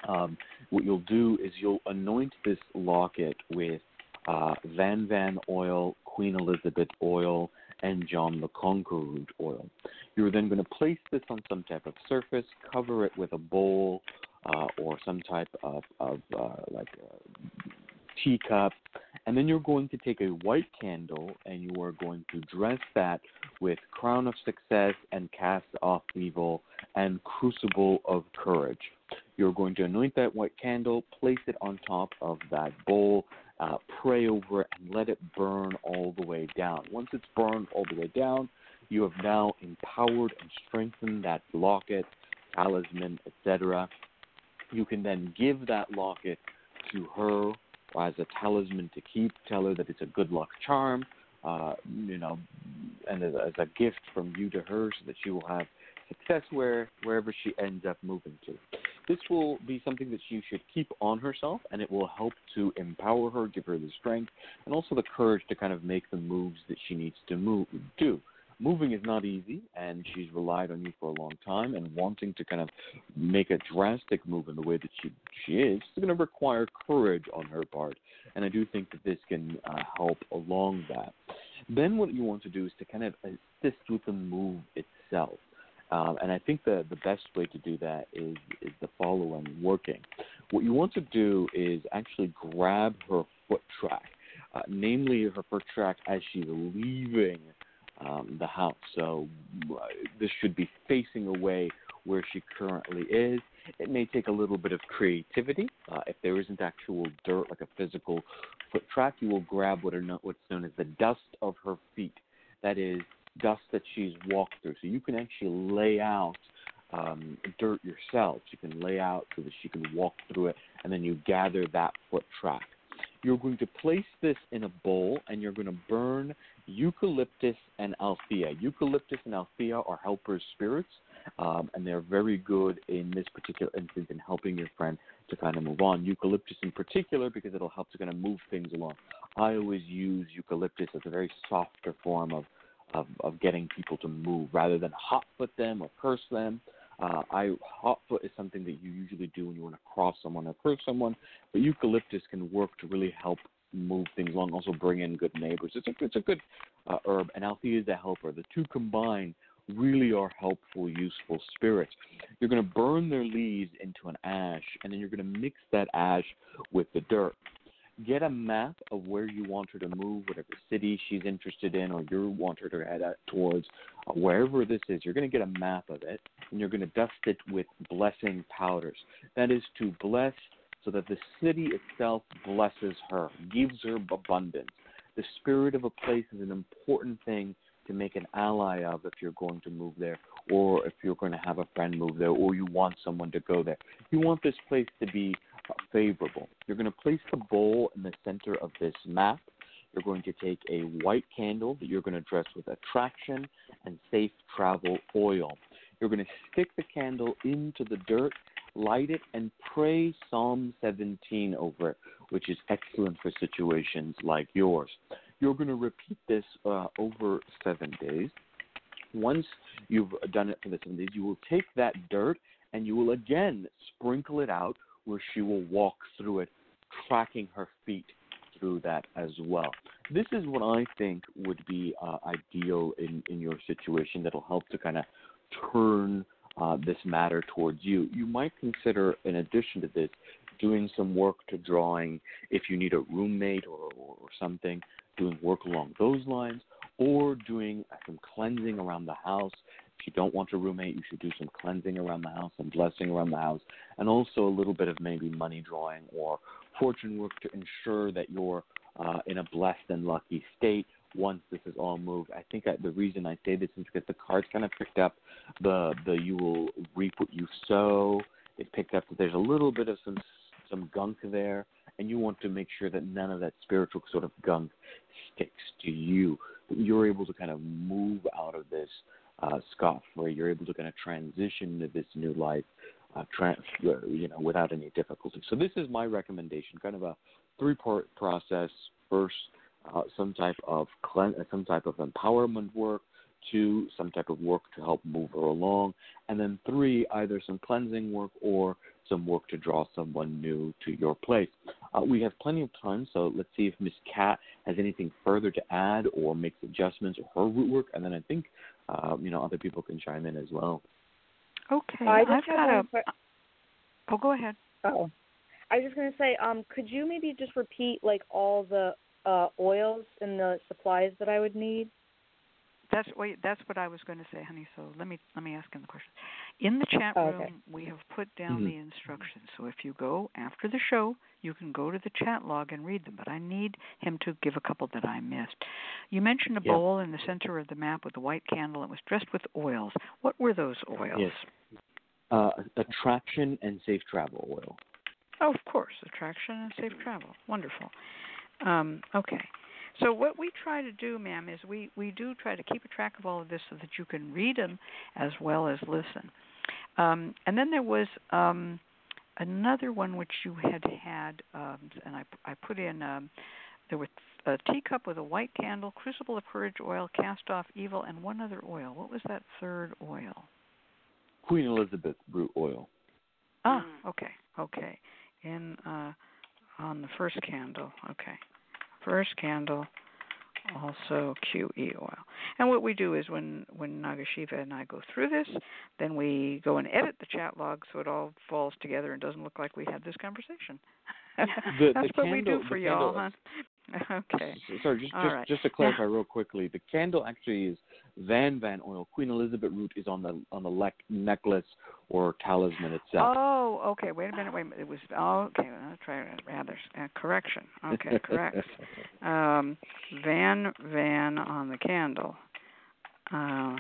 Speaker 5: Um, what you'll do is you'll anoint this locket with uh, Van Van oil, Queen Elizabeth oil, and John the Conqueror oil. You're then going to place this on some type of surface, cover it with a bowl uh, or some type of, of uh, like a teacup, and then you're going to take a white candle and you are going to dress that with crown of success and cast off evil and crucible of courage. You're going to anoint that white candle, place it on top of that bowl, uh, pray over it, and let it burn all the way down. Once it's burned all the way down, you have now empowered and strengthened that locket, talisman, etc. You can then give that locket to her as a talisman to keep. Tell her that it's a good luck charm, uh, you know, and as, as a gift from you to her, so that she will have success where wherever she ends up moving to. This will be something that she should keep on herself, and it will help to empower her, give her the strength, and also the courage to kind of make the moves that she needs to move do moving is not easy, and she's relied on you for a long time, and wanting to kind of make a drastic move in the way that she she is, is going to require courage on her part, and I do think that this can uh, help along that. Then what you want to do is to kind of assist with the move itself. Um, and I think the, the best way to do that is, is the following working. What you want to do is actually grab her foot track, uh, namely her foot track as she's leaving um, the house. So uh, this should be facing away where she currently is. It may take a little bit of creativity. Uh, if there isn't actual dirt, like a physical foot track, you will grab what are what's known as the dust of her feet. That is dust that she's walked through. So you can actually lay out um, dirt yourself. You can lay out so that she can walk through it, and then you gather that foot track. You're going to place this in a bowl, and you're going to burn eucalyptus and althea. Eucalyptus and althea are helper spirits, um, and they're very good in this particular instance in helping your friend to kind of move on. Eucalyptus in particular because it'll help to kind of move things along. I always use eucalyptus as a very softer form of of, of getting people to move rather than hot foot them or curse them. Uh, I hot foot is something that you usually do when you want to cross someone or curse someone, but eucalyptus can work to really help move things along, also bring in good neighbors. It's a it's a good uh, herb, and Althea is a helper. The two combined really are helpful, useful spirits. You're going to burn their leaves into an ash, and then you're going to mix that ash with the dirt. Get a map of where you want her to move, whatever city she's interested in, or you want her to head towards, uh, wherever this is. You're going to get a map of it, and you're going to dust it with blessing powders. That is to bless so that the city itself blesses her, gives her abundance. The spirit of a place is an important thing to make an ally of if you're going to move there, or if you're going to have a friend move there, or you want someone to go there. You want this place to be favorable. You're going to place the bowl in the center of this map. You're going to take a white candle that you're going to dress with attraction and safe travel oil. You're going to stick the candle into the dirt light it, and pray Psalm 17 over it, which is excellent for situations like yours. You're going to repeat this uh, over seven days. Once you've done it for the seven days, you will take that dirt and you will again sprinkle it out where she will walk through it, tracking her feet through that as well. This is what I think would be uh, ideal in, in your situation that'll help to kind of turn uh, this matter towards you. You might consider, in addition to this, doing some work to drawing if you need a roommate or, or, or something, doing work along those lines, or doing some cleansing around the house. If you don't want a roommate, you should do some cleansing around the house and blessing around the house, and also a little bit of maybe money drawing or fortune work to ensure that you're uh, in a blessed and lucky state once this is all moved. I think I, the reason I say this is because the cards kind of picked up the the you will reap what you sow. It picked up that there's a little bit of some some gunk there, and you want to make sure that none of that spiritual sort of gunk sticks to you. You're able to kind of move out of this uh, free. You're able to kind of transition to this new life, uh, trans, you know, without any difficulty. So this is my recommendation, kind of a three-part process. First, uh, some type of clean, uh, some type of empowerment work. Two, some type of work to help move her along, and then three, either some cleansing work or some work to draw someone new to your place. Uh, we have plenty of time, so let's see if Miss Cat has anything further to add or makes adjustments or her root work, and then I think uh, you know other people can chime in as well.
Speaker 2: Okay,
Speaker 6: I just
Speaker 2: I've got a.
Speaker 6: one
Speaker 2: Oh, go ahead.
Speaker 6: Oh, I was just gonna say, um, could you maybe just repeat like all the uh oils and the supplies that I would need?
Speaker 2: That's wait. That's what I was going to say, honey. So let me let me ask him the question. In the chat
Speaker 6: Oh,
Speaker 2: room,
Speaker 6: okay.
Speaker 2: we have put down
Speaker 5: Mhm.
Speaker 2: the instructions. So if you go after the show, you can go to the chat log and read them. But I need him to give a couple that I missed. You mentioned a
Speaker 5: Yeah.
Speaker 2: bowl in the center of the map with a white candle. It was dressed with oils. What were those oils?
Speaker 5: Yes. Uh, attraction and safe travel oil.
Speaker 2: Oh, of course, attraction and safe travel. Wonderful. Um, okay. So what we try to do, ma'am, is we, we do try to keep a track of all of this so that you can read them as well as listen. Um, and then there was um, another one which you had had, um, and I, I put in um, there was a teacup with a white candle, crucible of courage oil, cast off evil, and one other oil. What was that third oil?
Speaker 5: Queen Elizabeth root oil.
Speaker 2: Ah, okay, okay. In uh, on the first candle, okay. First candle, also QE oil. And what we do is when when Nagasiva and I go through this, then we go and edit the chat log so it all falls together and doesn't look like we had this conversation.
Speaker 5: The-
Speaker 2: That's
Speaker 5: the
Speaker 2: what we do for y'all, huh? Okay.
Speaker 5: Sorry, just just,
Speaker 2: right.
Speaker 5: just to clarify real quickly, the candle actually is Van Van oil. Queen Elizabeth root is on the on the lec- necklace or talisman itself.
Speaker 2: Oh, okay. Wait a minute. Wait a minute. It was oh, okay. I'll try it rather uh, correction. Okay, correct. um, Van Van on the candle. Uh,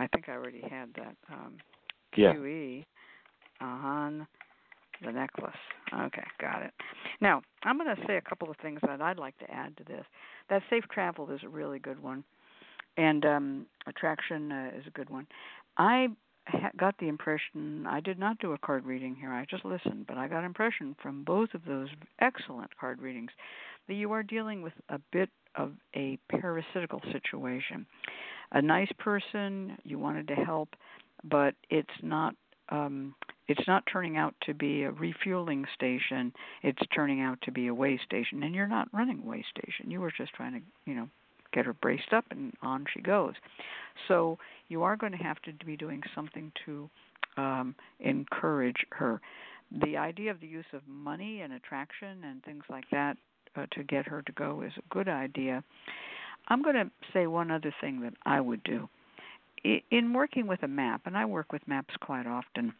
Speaker 2: I think I already had that. Um,
Speaker 5: Yeah.
Speaker 2: QE on the necklace. Okay, got it. Now I'm going to say a couple of things that I'd like to add to this. That safe travel is a really good one, and um, attraction uh, is a good one. I ha- got the impression I did not do a card reading here. I just listened, but I got impression from both of those excellent card readings that you are dealing with a bit of a parasitical situation. A nice person, you wanted to help, but it's not um it's not turning out to be a refueling station. It's turning out to be a way station and you're not running way station. You were just trying to, you know, get her braced up and on she goes. So you are going to have to be doing something to um, encourage her. The idea of the use of money and attraction and things like that uh, to get her to go is a good idea. I'm going to say one other thing that I would do. In working with a map, and I work with maps quite often,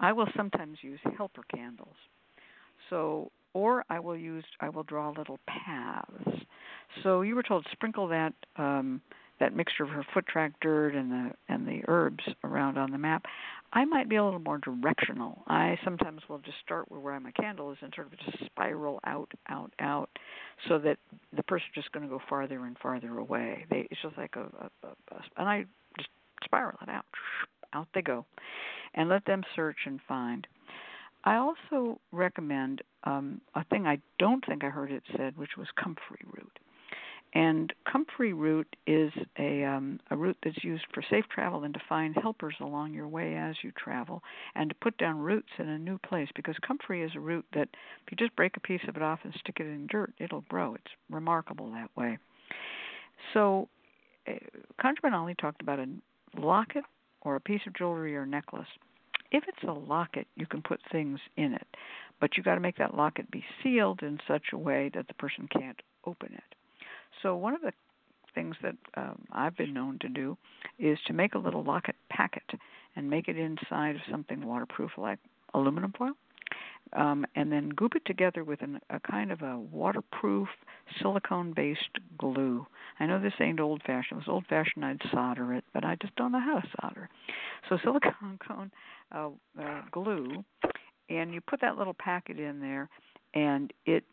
Speaker 2: I will sometimes use helper candles. So, or I will use, I will draw little paths. So you were told sprinkle that um, that mixture of her foot track dirt and the and the herbs around on the map. I might be a little more directional. I sometimes will just start where, where my candle is and sort of just spiral out, out, out, so that the person's just going to go farther and farther away. They, it's just like a, a, a, a, and I just spiral it out. Out they go, and let them search and find. I also recommend um, a thing I don't think I heard it said, which was comfrey root. And comfrey root is a um, a root that's used for safe travel and to find helpers along your way as you travel, and to put down roots in a new place. Because comfrey is a root that, if you just break a piece of it off and stick it in dirt, it'll grow. It's remarkable that way. So, uh, Conjure Ali talked about a locket or a piece of jewelry or necklace. If it's a locket, you can put things in it, but you got to make that locket be sealed in such a way that the person can't open it. So one of the things that um, I've been known to do is to make a little locket packet and make it inside of something waterproof like aluminum foil, um, and then goop it together with an, a kind of a waterproof silicone-based glue. I know this ain't old-fashioned. If it was old-fashioned, I'd solder it, but I just don't know how to solder. So silicone cone uh, uh, glue, and you put that little packet in there, and it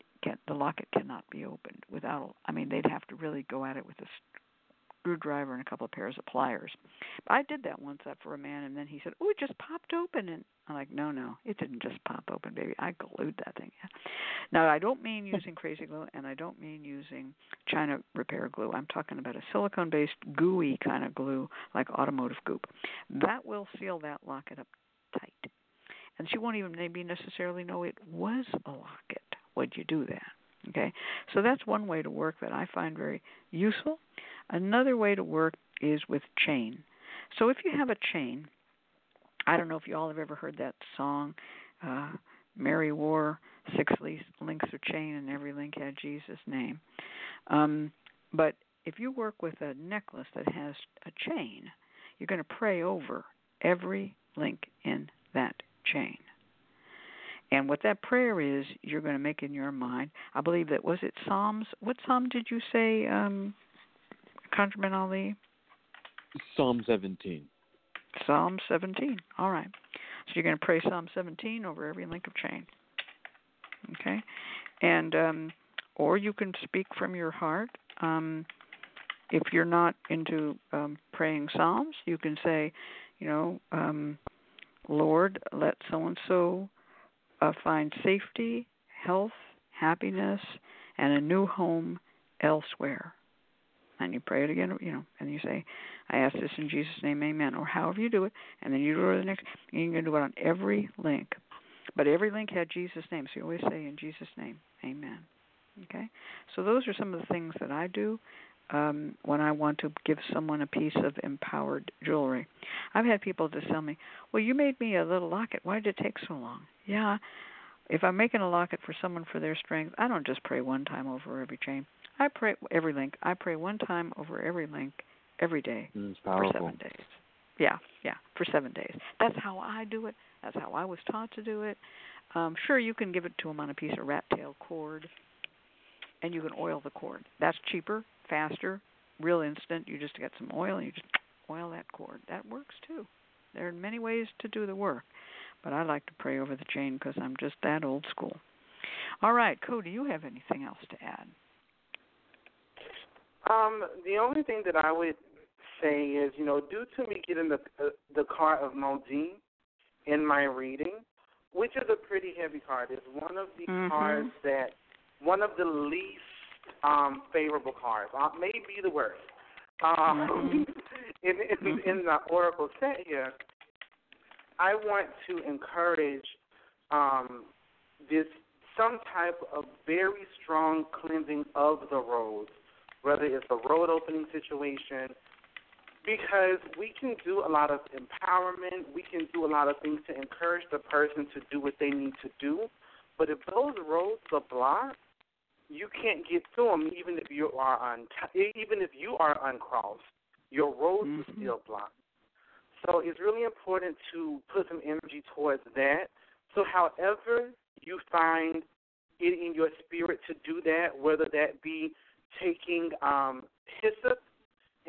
Speaker 2: the locket cannot be opened without. I mean, they'd have to really go at it with a screwdriver and a couple of pairs of pliers. I did that once up for a man, and then he said, "Oh, it just popped open." And I'm like, "No, no, it didn't just pop open, baby. I glued that thing." Now, I don't mean using crazy glue, and I don't mean using China repair glue. I'm talking about a silicone-based gooey kind of glue, like automotive goop. That will seal that locket up tight, and she won't even maybe necessarily know it was a locket when you do that. Okay, so that's one way to work that I find very useful. Another way to work is with chain. So if you have a chain, I don't know if you all have ever heard that song, uh, Mary wore six links of chain and every link had Jesus' name. Um, but if you work with a necklace that has a chain, you're going to pray over every link in that chain. And what that prayer is, you're going to make in your mind. I believe that was it Psalms. What psalm did you say, um, ConjureMan Ali?
Speaker 5: Psalm 17.
Speaker 2: Psalm 17. All right. So you're going to pray Psalm 17 over every link of chain. Okay, and um, or you can speak from your heart. Um, if you're not into um, praying psalms, you can say, you know, um, Lord, let so and so uh, find safety, health, happiness, and a new home elsewhere. And you pray it again, you know, and you say, I ask this in Jesus' name, amen, or however you do it, and then you go to the next, and you're going to do it on every link. But every link had Jesus' name, so you always say in Jesus' name, amen. Okay? So those are some of the things that I do um, when I want to give someone a piece of empowered jewelry. I've had people just tell me, "Well, you made me a little locket. Why did it take so long?" Yeah, if I'm making a locket for someone for their strength, I don't just pray one time over every chain. I pray every link. I pray one time over every link every day
Speaker 5: mm,
Speaker 2: for seven days. Yeah, yeah, for seven days. That's how I do it. That's how I was taught to do it. Um, sure, you can give it to them on a piece of rat tail cord, and you can oil the cord. That's cheaper faster, real instant. You just get some oil and you just oil that cord. That works too. There are many ways to do the work, but I like to pray over the chain because I'm just that old school. All right, Cody, you have anything else to add?
Speaker 4: Um, the only thing that I would say is, you know, due to me getting the uh, the card of Modine in my reading, which is a pretty heavy card, is one of the
Speaker 2: mm-hmm.
Speaker 4: cards that one of the least um, favorable cards. Uh, may be the worst. Um,
Speaker 2: mm-hmm.
Speaker 4: in, in,
Speaker 2: mm-hmm.
Speaker 4: in the Oracle set here, I want to encourage um, this some type of very strong cleansing of the roads, whether it's a road opening situation, because we can do a lot of empowerment, we can do a lot of things to encourage the person to do what they need to do. But if those roads are blocked, you can't get to them even if you are on even if you are uncrossed. Your roads
Speaker 2: mm-hmm.
Speaker 4: are still blocked. So it's really important to put some energy towards that. So however you find it in your spirit to do that, whether that be taking um, hyssop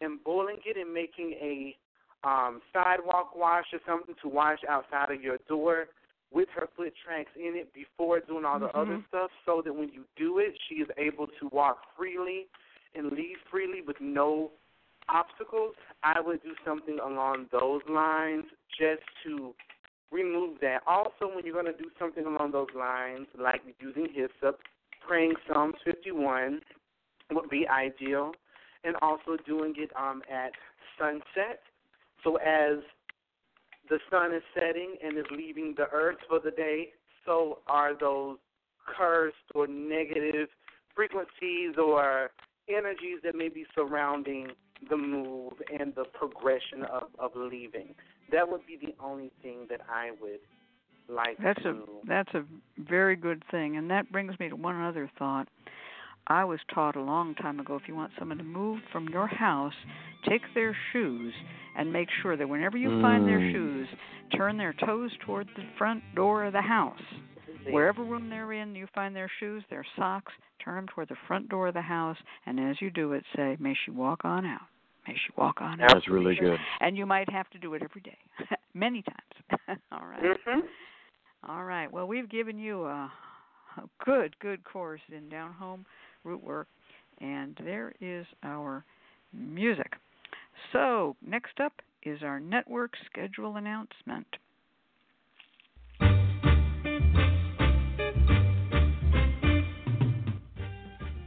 Speaker 4: and boiling it and making a um, sidewalk wash or something to wash outside of your door, with her foot tracks in it before doing all the
Speaker 2: mm-hmm.
Speaker 4: other stuff so that when you do it, she is able to walk freely and leave freely with no obstacles. I would do something along those lines just to remove that. Also, when you're going to do something along those lines, like using hyssop, praying Psalms 51 would be ideal, and also doing it um, at sunset. So as the sun is setting and is leaving the earth for the day, so are those cursed or negative frequencies or energies that may be surrounding the move and the progression of, of leaving. That would be the only thing that I would like
Speaker 2: that's
Speaker 4: to.
Speaker 2: a that's a very good thing, and that brings me to one other thought. I was taught a long time ago if you want someone to move from your house, take their shoes and make sure that whenever you mm. find their mm. shoes, turn their toes toward the front door of the house. Wherever room they're in, you find their shoes, their socks, turn them toward the front door of the house, and as you do it, say, May she walk on out. May she walk on out.
Speaker 5: That's really good.
Speaker 2: And you might have to do it every day, many times. All right.
Speaker 4: mm-hmm.
Speaker 2: All right. Well, we've given you a, a good, good course in down home root work, and there is our music. So, next up is our network schedule announcement.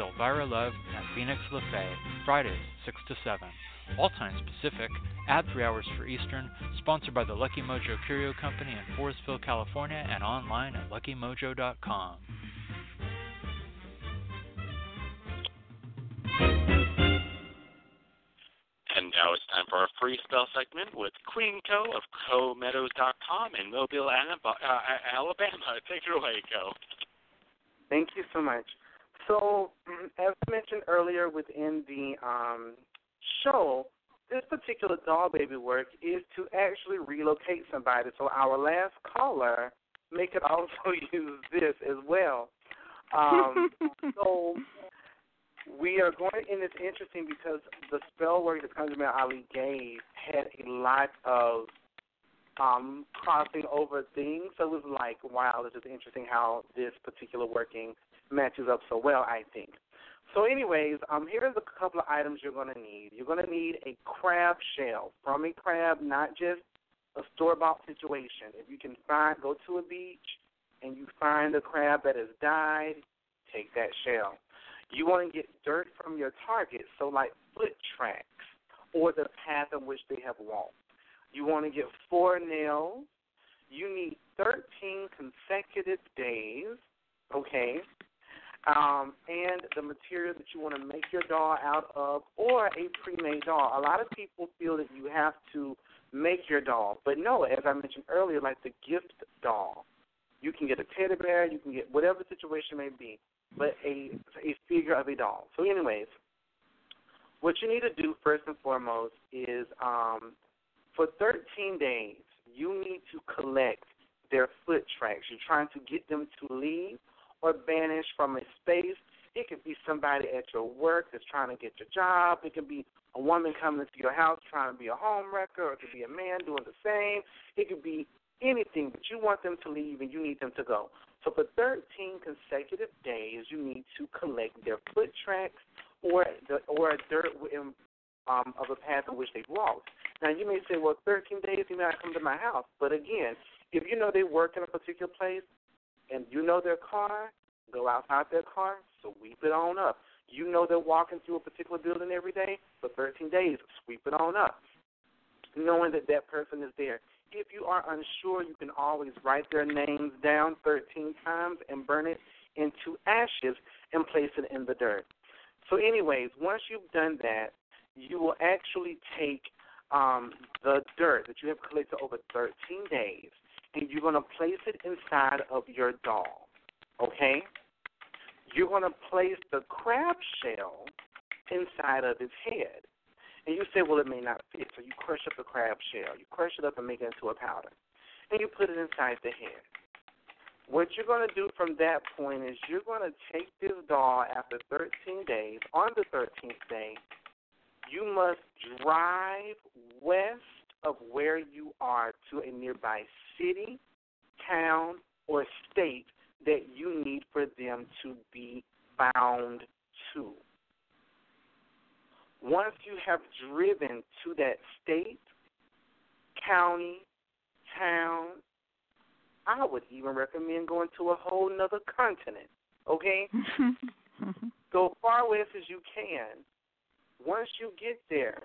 Speaker 7: Elvira Love and Phoenix LeFae, Fridays 6 to 7 all times Pacific, add 3 hours for Eastern, sponsored by the Lucky Mojo Curio Company in Forestville, California, and online at luckymojo.com.
Speaker 1: And now it's time for our free spell segment with Queen Co of CoMeadows.com in Mobile, uh, Alabama. Take it away, Co.
Speaker 4: Thank you so much. So, as I mentioned earlier within the um, show, this particular doll baby work is to actually relocate somebody. So our last caller may could also use this as well. Um, so we are going, and it's interesting because the spell work that ConjureMan Ali gave had a lot of um, crossing over things. So it was like, wow, this is interesting how this particular working matches up so well, I think. So, anyways, um, here's a couple of items you're going to need. You're going to need a crab shell from a crab, not just a store bought situation. If you can find, go to a beach and you find a crab that has died, take that shell. You want to get dirt from your target, so like foot tracks or the path in which they have walked. You want to get four nails. You need 13 consecutive days, okay, um, and the material that you want to make your doll out of, or a pre-made doll. A lot of people feel that you have to make your doll, but no, as I mentioned earlier, like the gift doll, you can get a teddy bear, you can get whatever the situation may be, but a a figure of a doll. So, anyways, what you need to do first and foremost is um, for 13 days, you need to collect their foot tracks. You're trying to get them to leave or banished from a space. It could be somebody at your work that's trying to get your job. It could be a woman coming into your house trying to be a home wrecker, or it could be a man doing the same. It could be anything, but you want them to leave and you need them to go. So for 13 consecutive days, you need to collect their foot tracks or the or a dirt in, um, of a path in which they've walked. Now you may say, well, 13 days, you may not come to my house. But again, if you know they work in a particular place, and you know their car, go outside their car, sweep it on up. You know they're walking through a particular building every day for 13 days, sweep it on up. Knowing that that person is there. If you are unsure, you can always write their names down 13 times and burn it into ashes and place it in the dirt. So, anyways, once you've done that, you will actually take um, the dirt that you have collected over 13 days and you're going to place it inside of your doll. Okay? You're going to place the crab shell inside of its head. And you say, well, it may not fit. So you crush up the crab shell. You crush it up and make it into a powder. And you put it inside the head. What you're going to do from that point is you're going to take this doll after 13 days. On the 13th day, you must drive west of where you are to a nearby city, town, or state that you need for them to be bound to. Once you have driven to that state, county, town, I would even recommend going to a whole nother continent. Okay? Go far west as you can. Once you get there,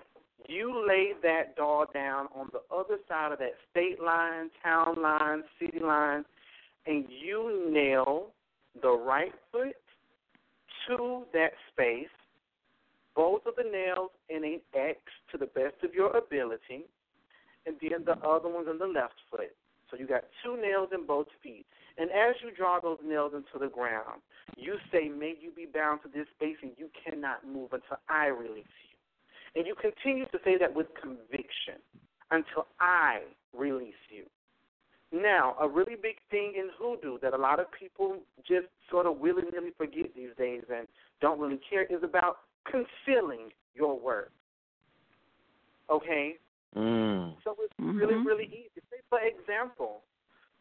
Speaker 4: you lay that doll down on the other side of that state line, town line, city line, and you nail the right foot to that space, both of the nails in an X to the best of your ability, and then the other one's on the left foot. So you got two nails in both feet. And as you draw those nails into the ground, you say, May you be bound to this space and you cannot move until I release you. And you continue to say that with conviction until I release you. Now, a really big thing in hoodoo that a lot of people just sort of willy nilly forget these days and don't really care is about concealing your work. Okay?
Speaker 5: Mm.
Speaker 4: So it's
Speaker 2: Mhm.
Speaker 4: really, really easy. Say, for example,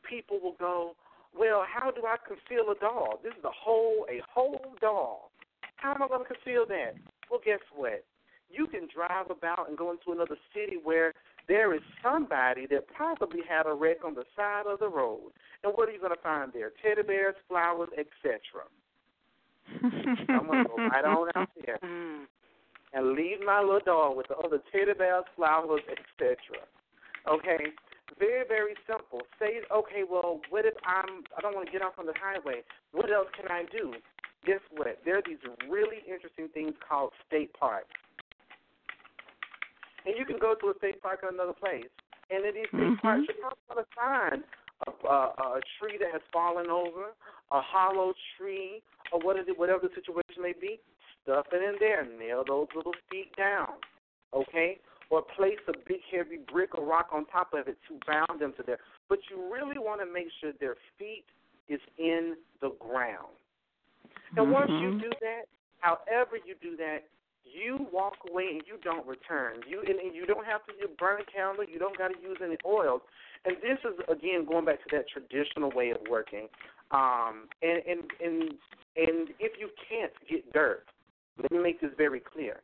Speaker 4: people will go, Well, how do I conceal a doll? This is a whole a whole doll. How am I gonna conceal that? Well guess what? You can drive about and go into another city where there is somebody that probably had a wreck on the side of the road. And what are you gonna find there? Teddy bears, flowers, etc. I'm gonna go right on out there and leave my little dog with the other teddy bears, flowers, etc. Okay, very very simple. Say, okay, well, what if I'm I don't want to get off on the highway? What else can I do? Guess what? There are these really interesting things called state parks, and you can go to a state park or another place, and in these state
Speaker 2: Mhm.
Speaker 4: parks you're probably going to find a, a, a tree that has fallen over, a hollow tree, or what is it, whatever the situation may be. Stuff it in there. And nail those little feet down. Okay? Or place a big heavy brick or rock on top of it to bound them to there. But you really want to make sure their feet is in the ground. And once you
Speaker 2: Mhm.
Speaker 4: do that, however you do that, you walk away and you don't return. You and, and you don't have to burn a candle. You don't got to use any oils. And this is again going back to that traditional way of working. Um, and and and and if you can't get dirt, let me make this very clear.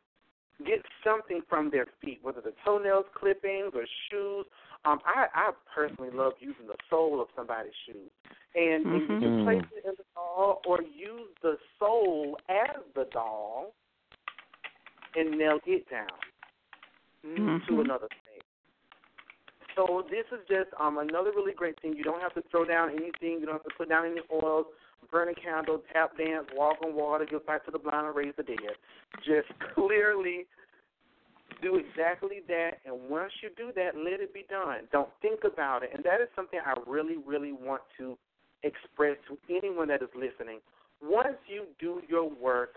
Speaker 4: Get something from their feet, whether the toenails, clippings, or shoes. Um, I, I personally love using the sole of somebody's shoes, and, and you can place it in the doll or use the sole as the doll and nail it down
Speaker 2: Mhm.
Speaker 4: to another state. So this is just um, another really great thing. You don't have to throw down anything. You don't have to put down any oils, burn a candle, tap dance, walk on water, give back to the blind, and raise the dead. Just clearly do exactly that, and once you do that, let it be done. Don't think about it. And that is something I really, really want to express to anyone that is listening. Once you do your work,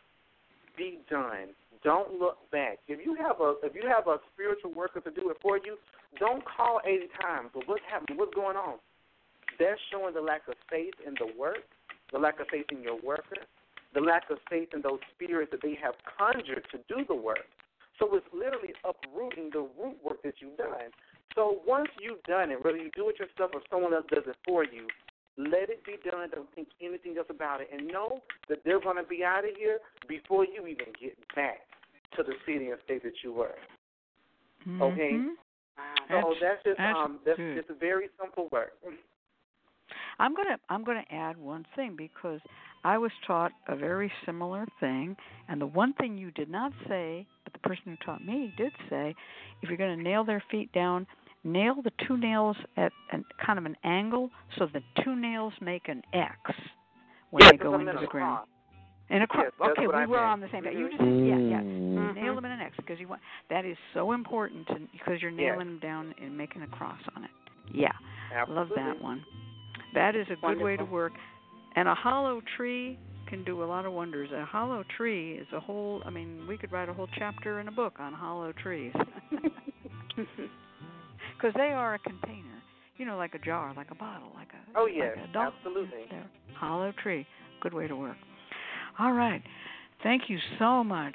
Speaker 4: be done. Don't look back. If you have a if you have a spiritual worker to do it for you, don't call eighty times. Well, what's happening? What's going on? That's showing the lack of faith in the work, the lack of faith in your worker, the lack of faith in those spirits that they have conjured to do the work. So it's literally uprooting the root work that you've done. So once you've done it, whether you do it yourself or someone else does it for you, let it be done. Don't think anything else about it. And know that they're going to be out of here before you even get back to the city and state that you were. Okay.
Speaker 2: Mhm.
Speaker 3: Wow.
Speaker 4: So
Speaker 2: That's-
Speaker 4: that's just
Speaker 2: that's
Speaker 4: um that's
Speaker 2: good.
Speaker 4: just a very simple work.
Speaker 2: I'm gonna I'm gonna add one thing because I was taught a very similar thing, and the one thing you did not say, but the person who taught me did say, if you're gonna nail their feet down, nail the two nails at an, kind of an angle so the two nails make an X when
Speaker 4: yeah,
Speaker 2: they go into
Speaker 4: in
Speaker 2: the ground.
Speaker 4: cross.
Speaker 2: And a cross.
Speaker 4: Yes,
Speaker 2: okay, we
Speaker 4: I
Speaker 2: were on the same page. You just yeah, yeah.
Speaker 5: Mm.
Speaker 2: Nail them in an X because you want that is so important to, because you're
Speaker 4: Yes.
Speaker 2: nailing them down and making a cross on it. Yeah,
Speaker 4: Absolutely.
Speaker 2: love that one. That is a good way to work. And a hollow tree can do a lot of wonders. A hollow tree is a whole. I mean, we could write a whole chapter in a book on hollow trees because they are a container. You know, like a jar, like a bottle, like a.
Speaker 4: Oh
Speaker 2: like
Speaker 4: yes,
Speaker 2: a doll.
Speaker 4: absolutely.
Speaker 2: They're hollow tree. Good way to work. All right. Thank you so much,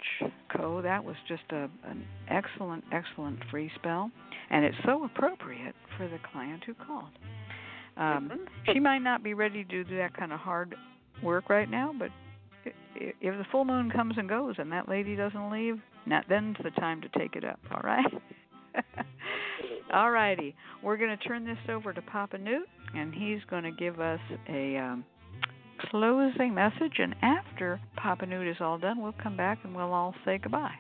Speaker 2: Co. That was just a, an excellent, excellent free spell, and it's so appropriate for the client who called. Um,
Speaker 4: Mhm.
Speaker 2: she might not be ready to do that kind of hard work right now, but if the full moon comes and goes and that lady doesn't leave, now then's the time to take it up. All right. All righty. We're going to turn this over to Papa Newt, and he's going to give us a um, closing message. And after Papa Newt is all done, we'll come back and we'll all say goodbye.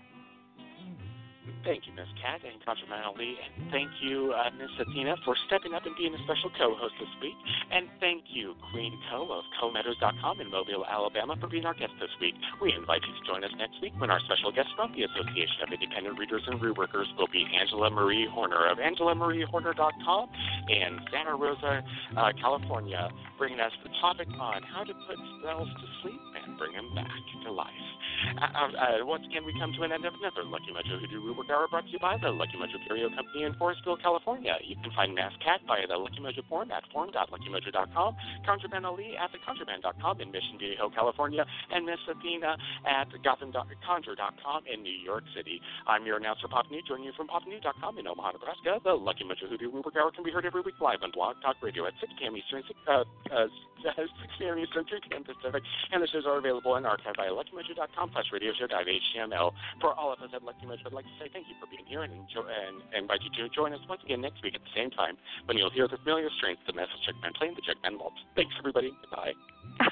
Speaker 1: Thank you, Miss Cat and ConjureMan Ali, and thank you, uh, Miss Athena, for stepping up and being a special co-host this week. And thank you, Queen Co of CoMeadows.com in Mobile, Alabama, for being our guest this week. We invite you to join us next week when our special guest from the Association of Independent Readers and Rootworkers will be Angela Marie Horner of AngelaMarieHorner.com in Santa Rosa, uh, California, bringing us the topic on how to put spells to sleep and bring him back to life. Uh, uh, uh, once again, we come to an end of another Lucky Mojo Hoodoo Rootwork Hour brought to you by the Lucky Mojo Curio Company in Forestville, California. You can find Mass Cat via the Lucky Mojo forum at forum.luckymojo.com, ConjureMan Ali at theconjureman.com in Mission Viejo, California, and Miss Athena at gothamconjure.com in New York City. I'm your announcer, Papa Newt, joining you from papanewt.com in Omaha, Nebraska. The Lucky Mojo Hoodoo Rootwork Hour can be heard every week live on Blog Talk Radio at 6 p.m. Eastern, 6, uh, uh, 6 p.m. Eastern, 3 p.m. Pacific, and the shows are available in archive via luckymojo.com slash radio show dive HTML. For all of us at Lucky Mojo, I'd like to say thank you for being here and, enjoy, and invite you to join us once again next week at the same time when you'll hear the familiar strength of the Massive Checkman playing the Checkman Waltz. Thanks, everybody. Goodbye.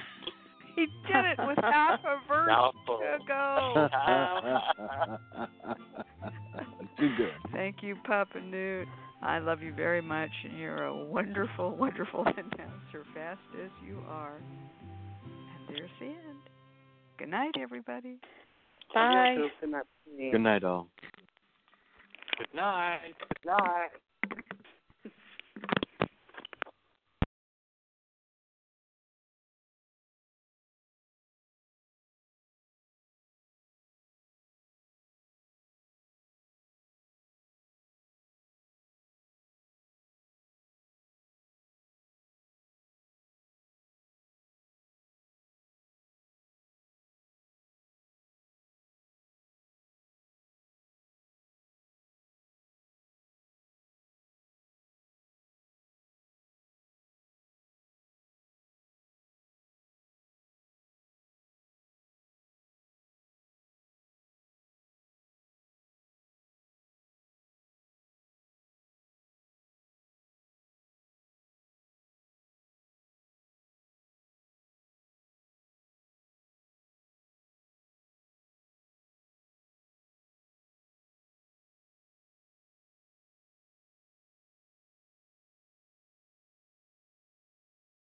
Speaker 2: he did it with half a verse
Speaker 1: Mouthful.
Speaker 2: to go.
Speaker 5: Too good.
Speaker 2: Thank you, Papa Newt. I love you very much, and you're a wonderful, wonderful announcer, fast as you are. And there's the end. Good night, everybody.
Speaker 3: Bye.
Speaker 4: Good night.
Speaker 5: Good night, all.
Speaker 1: Good night.
Speaker 4: Good night.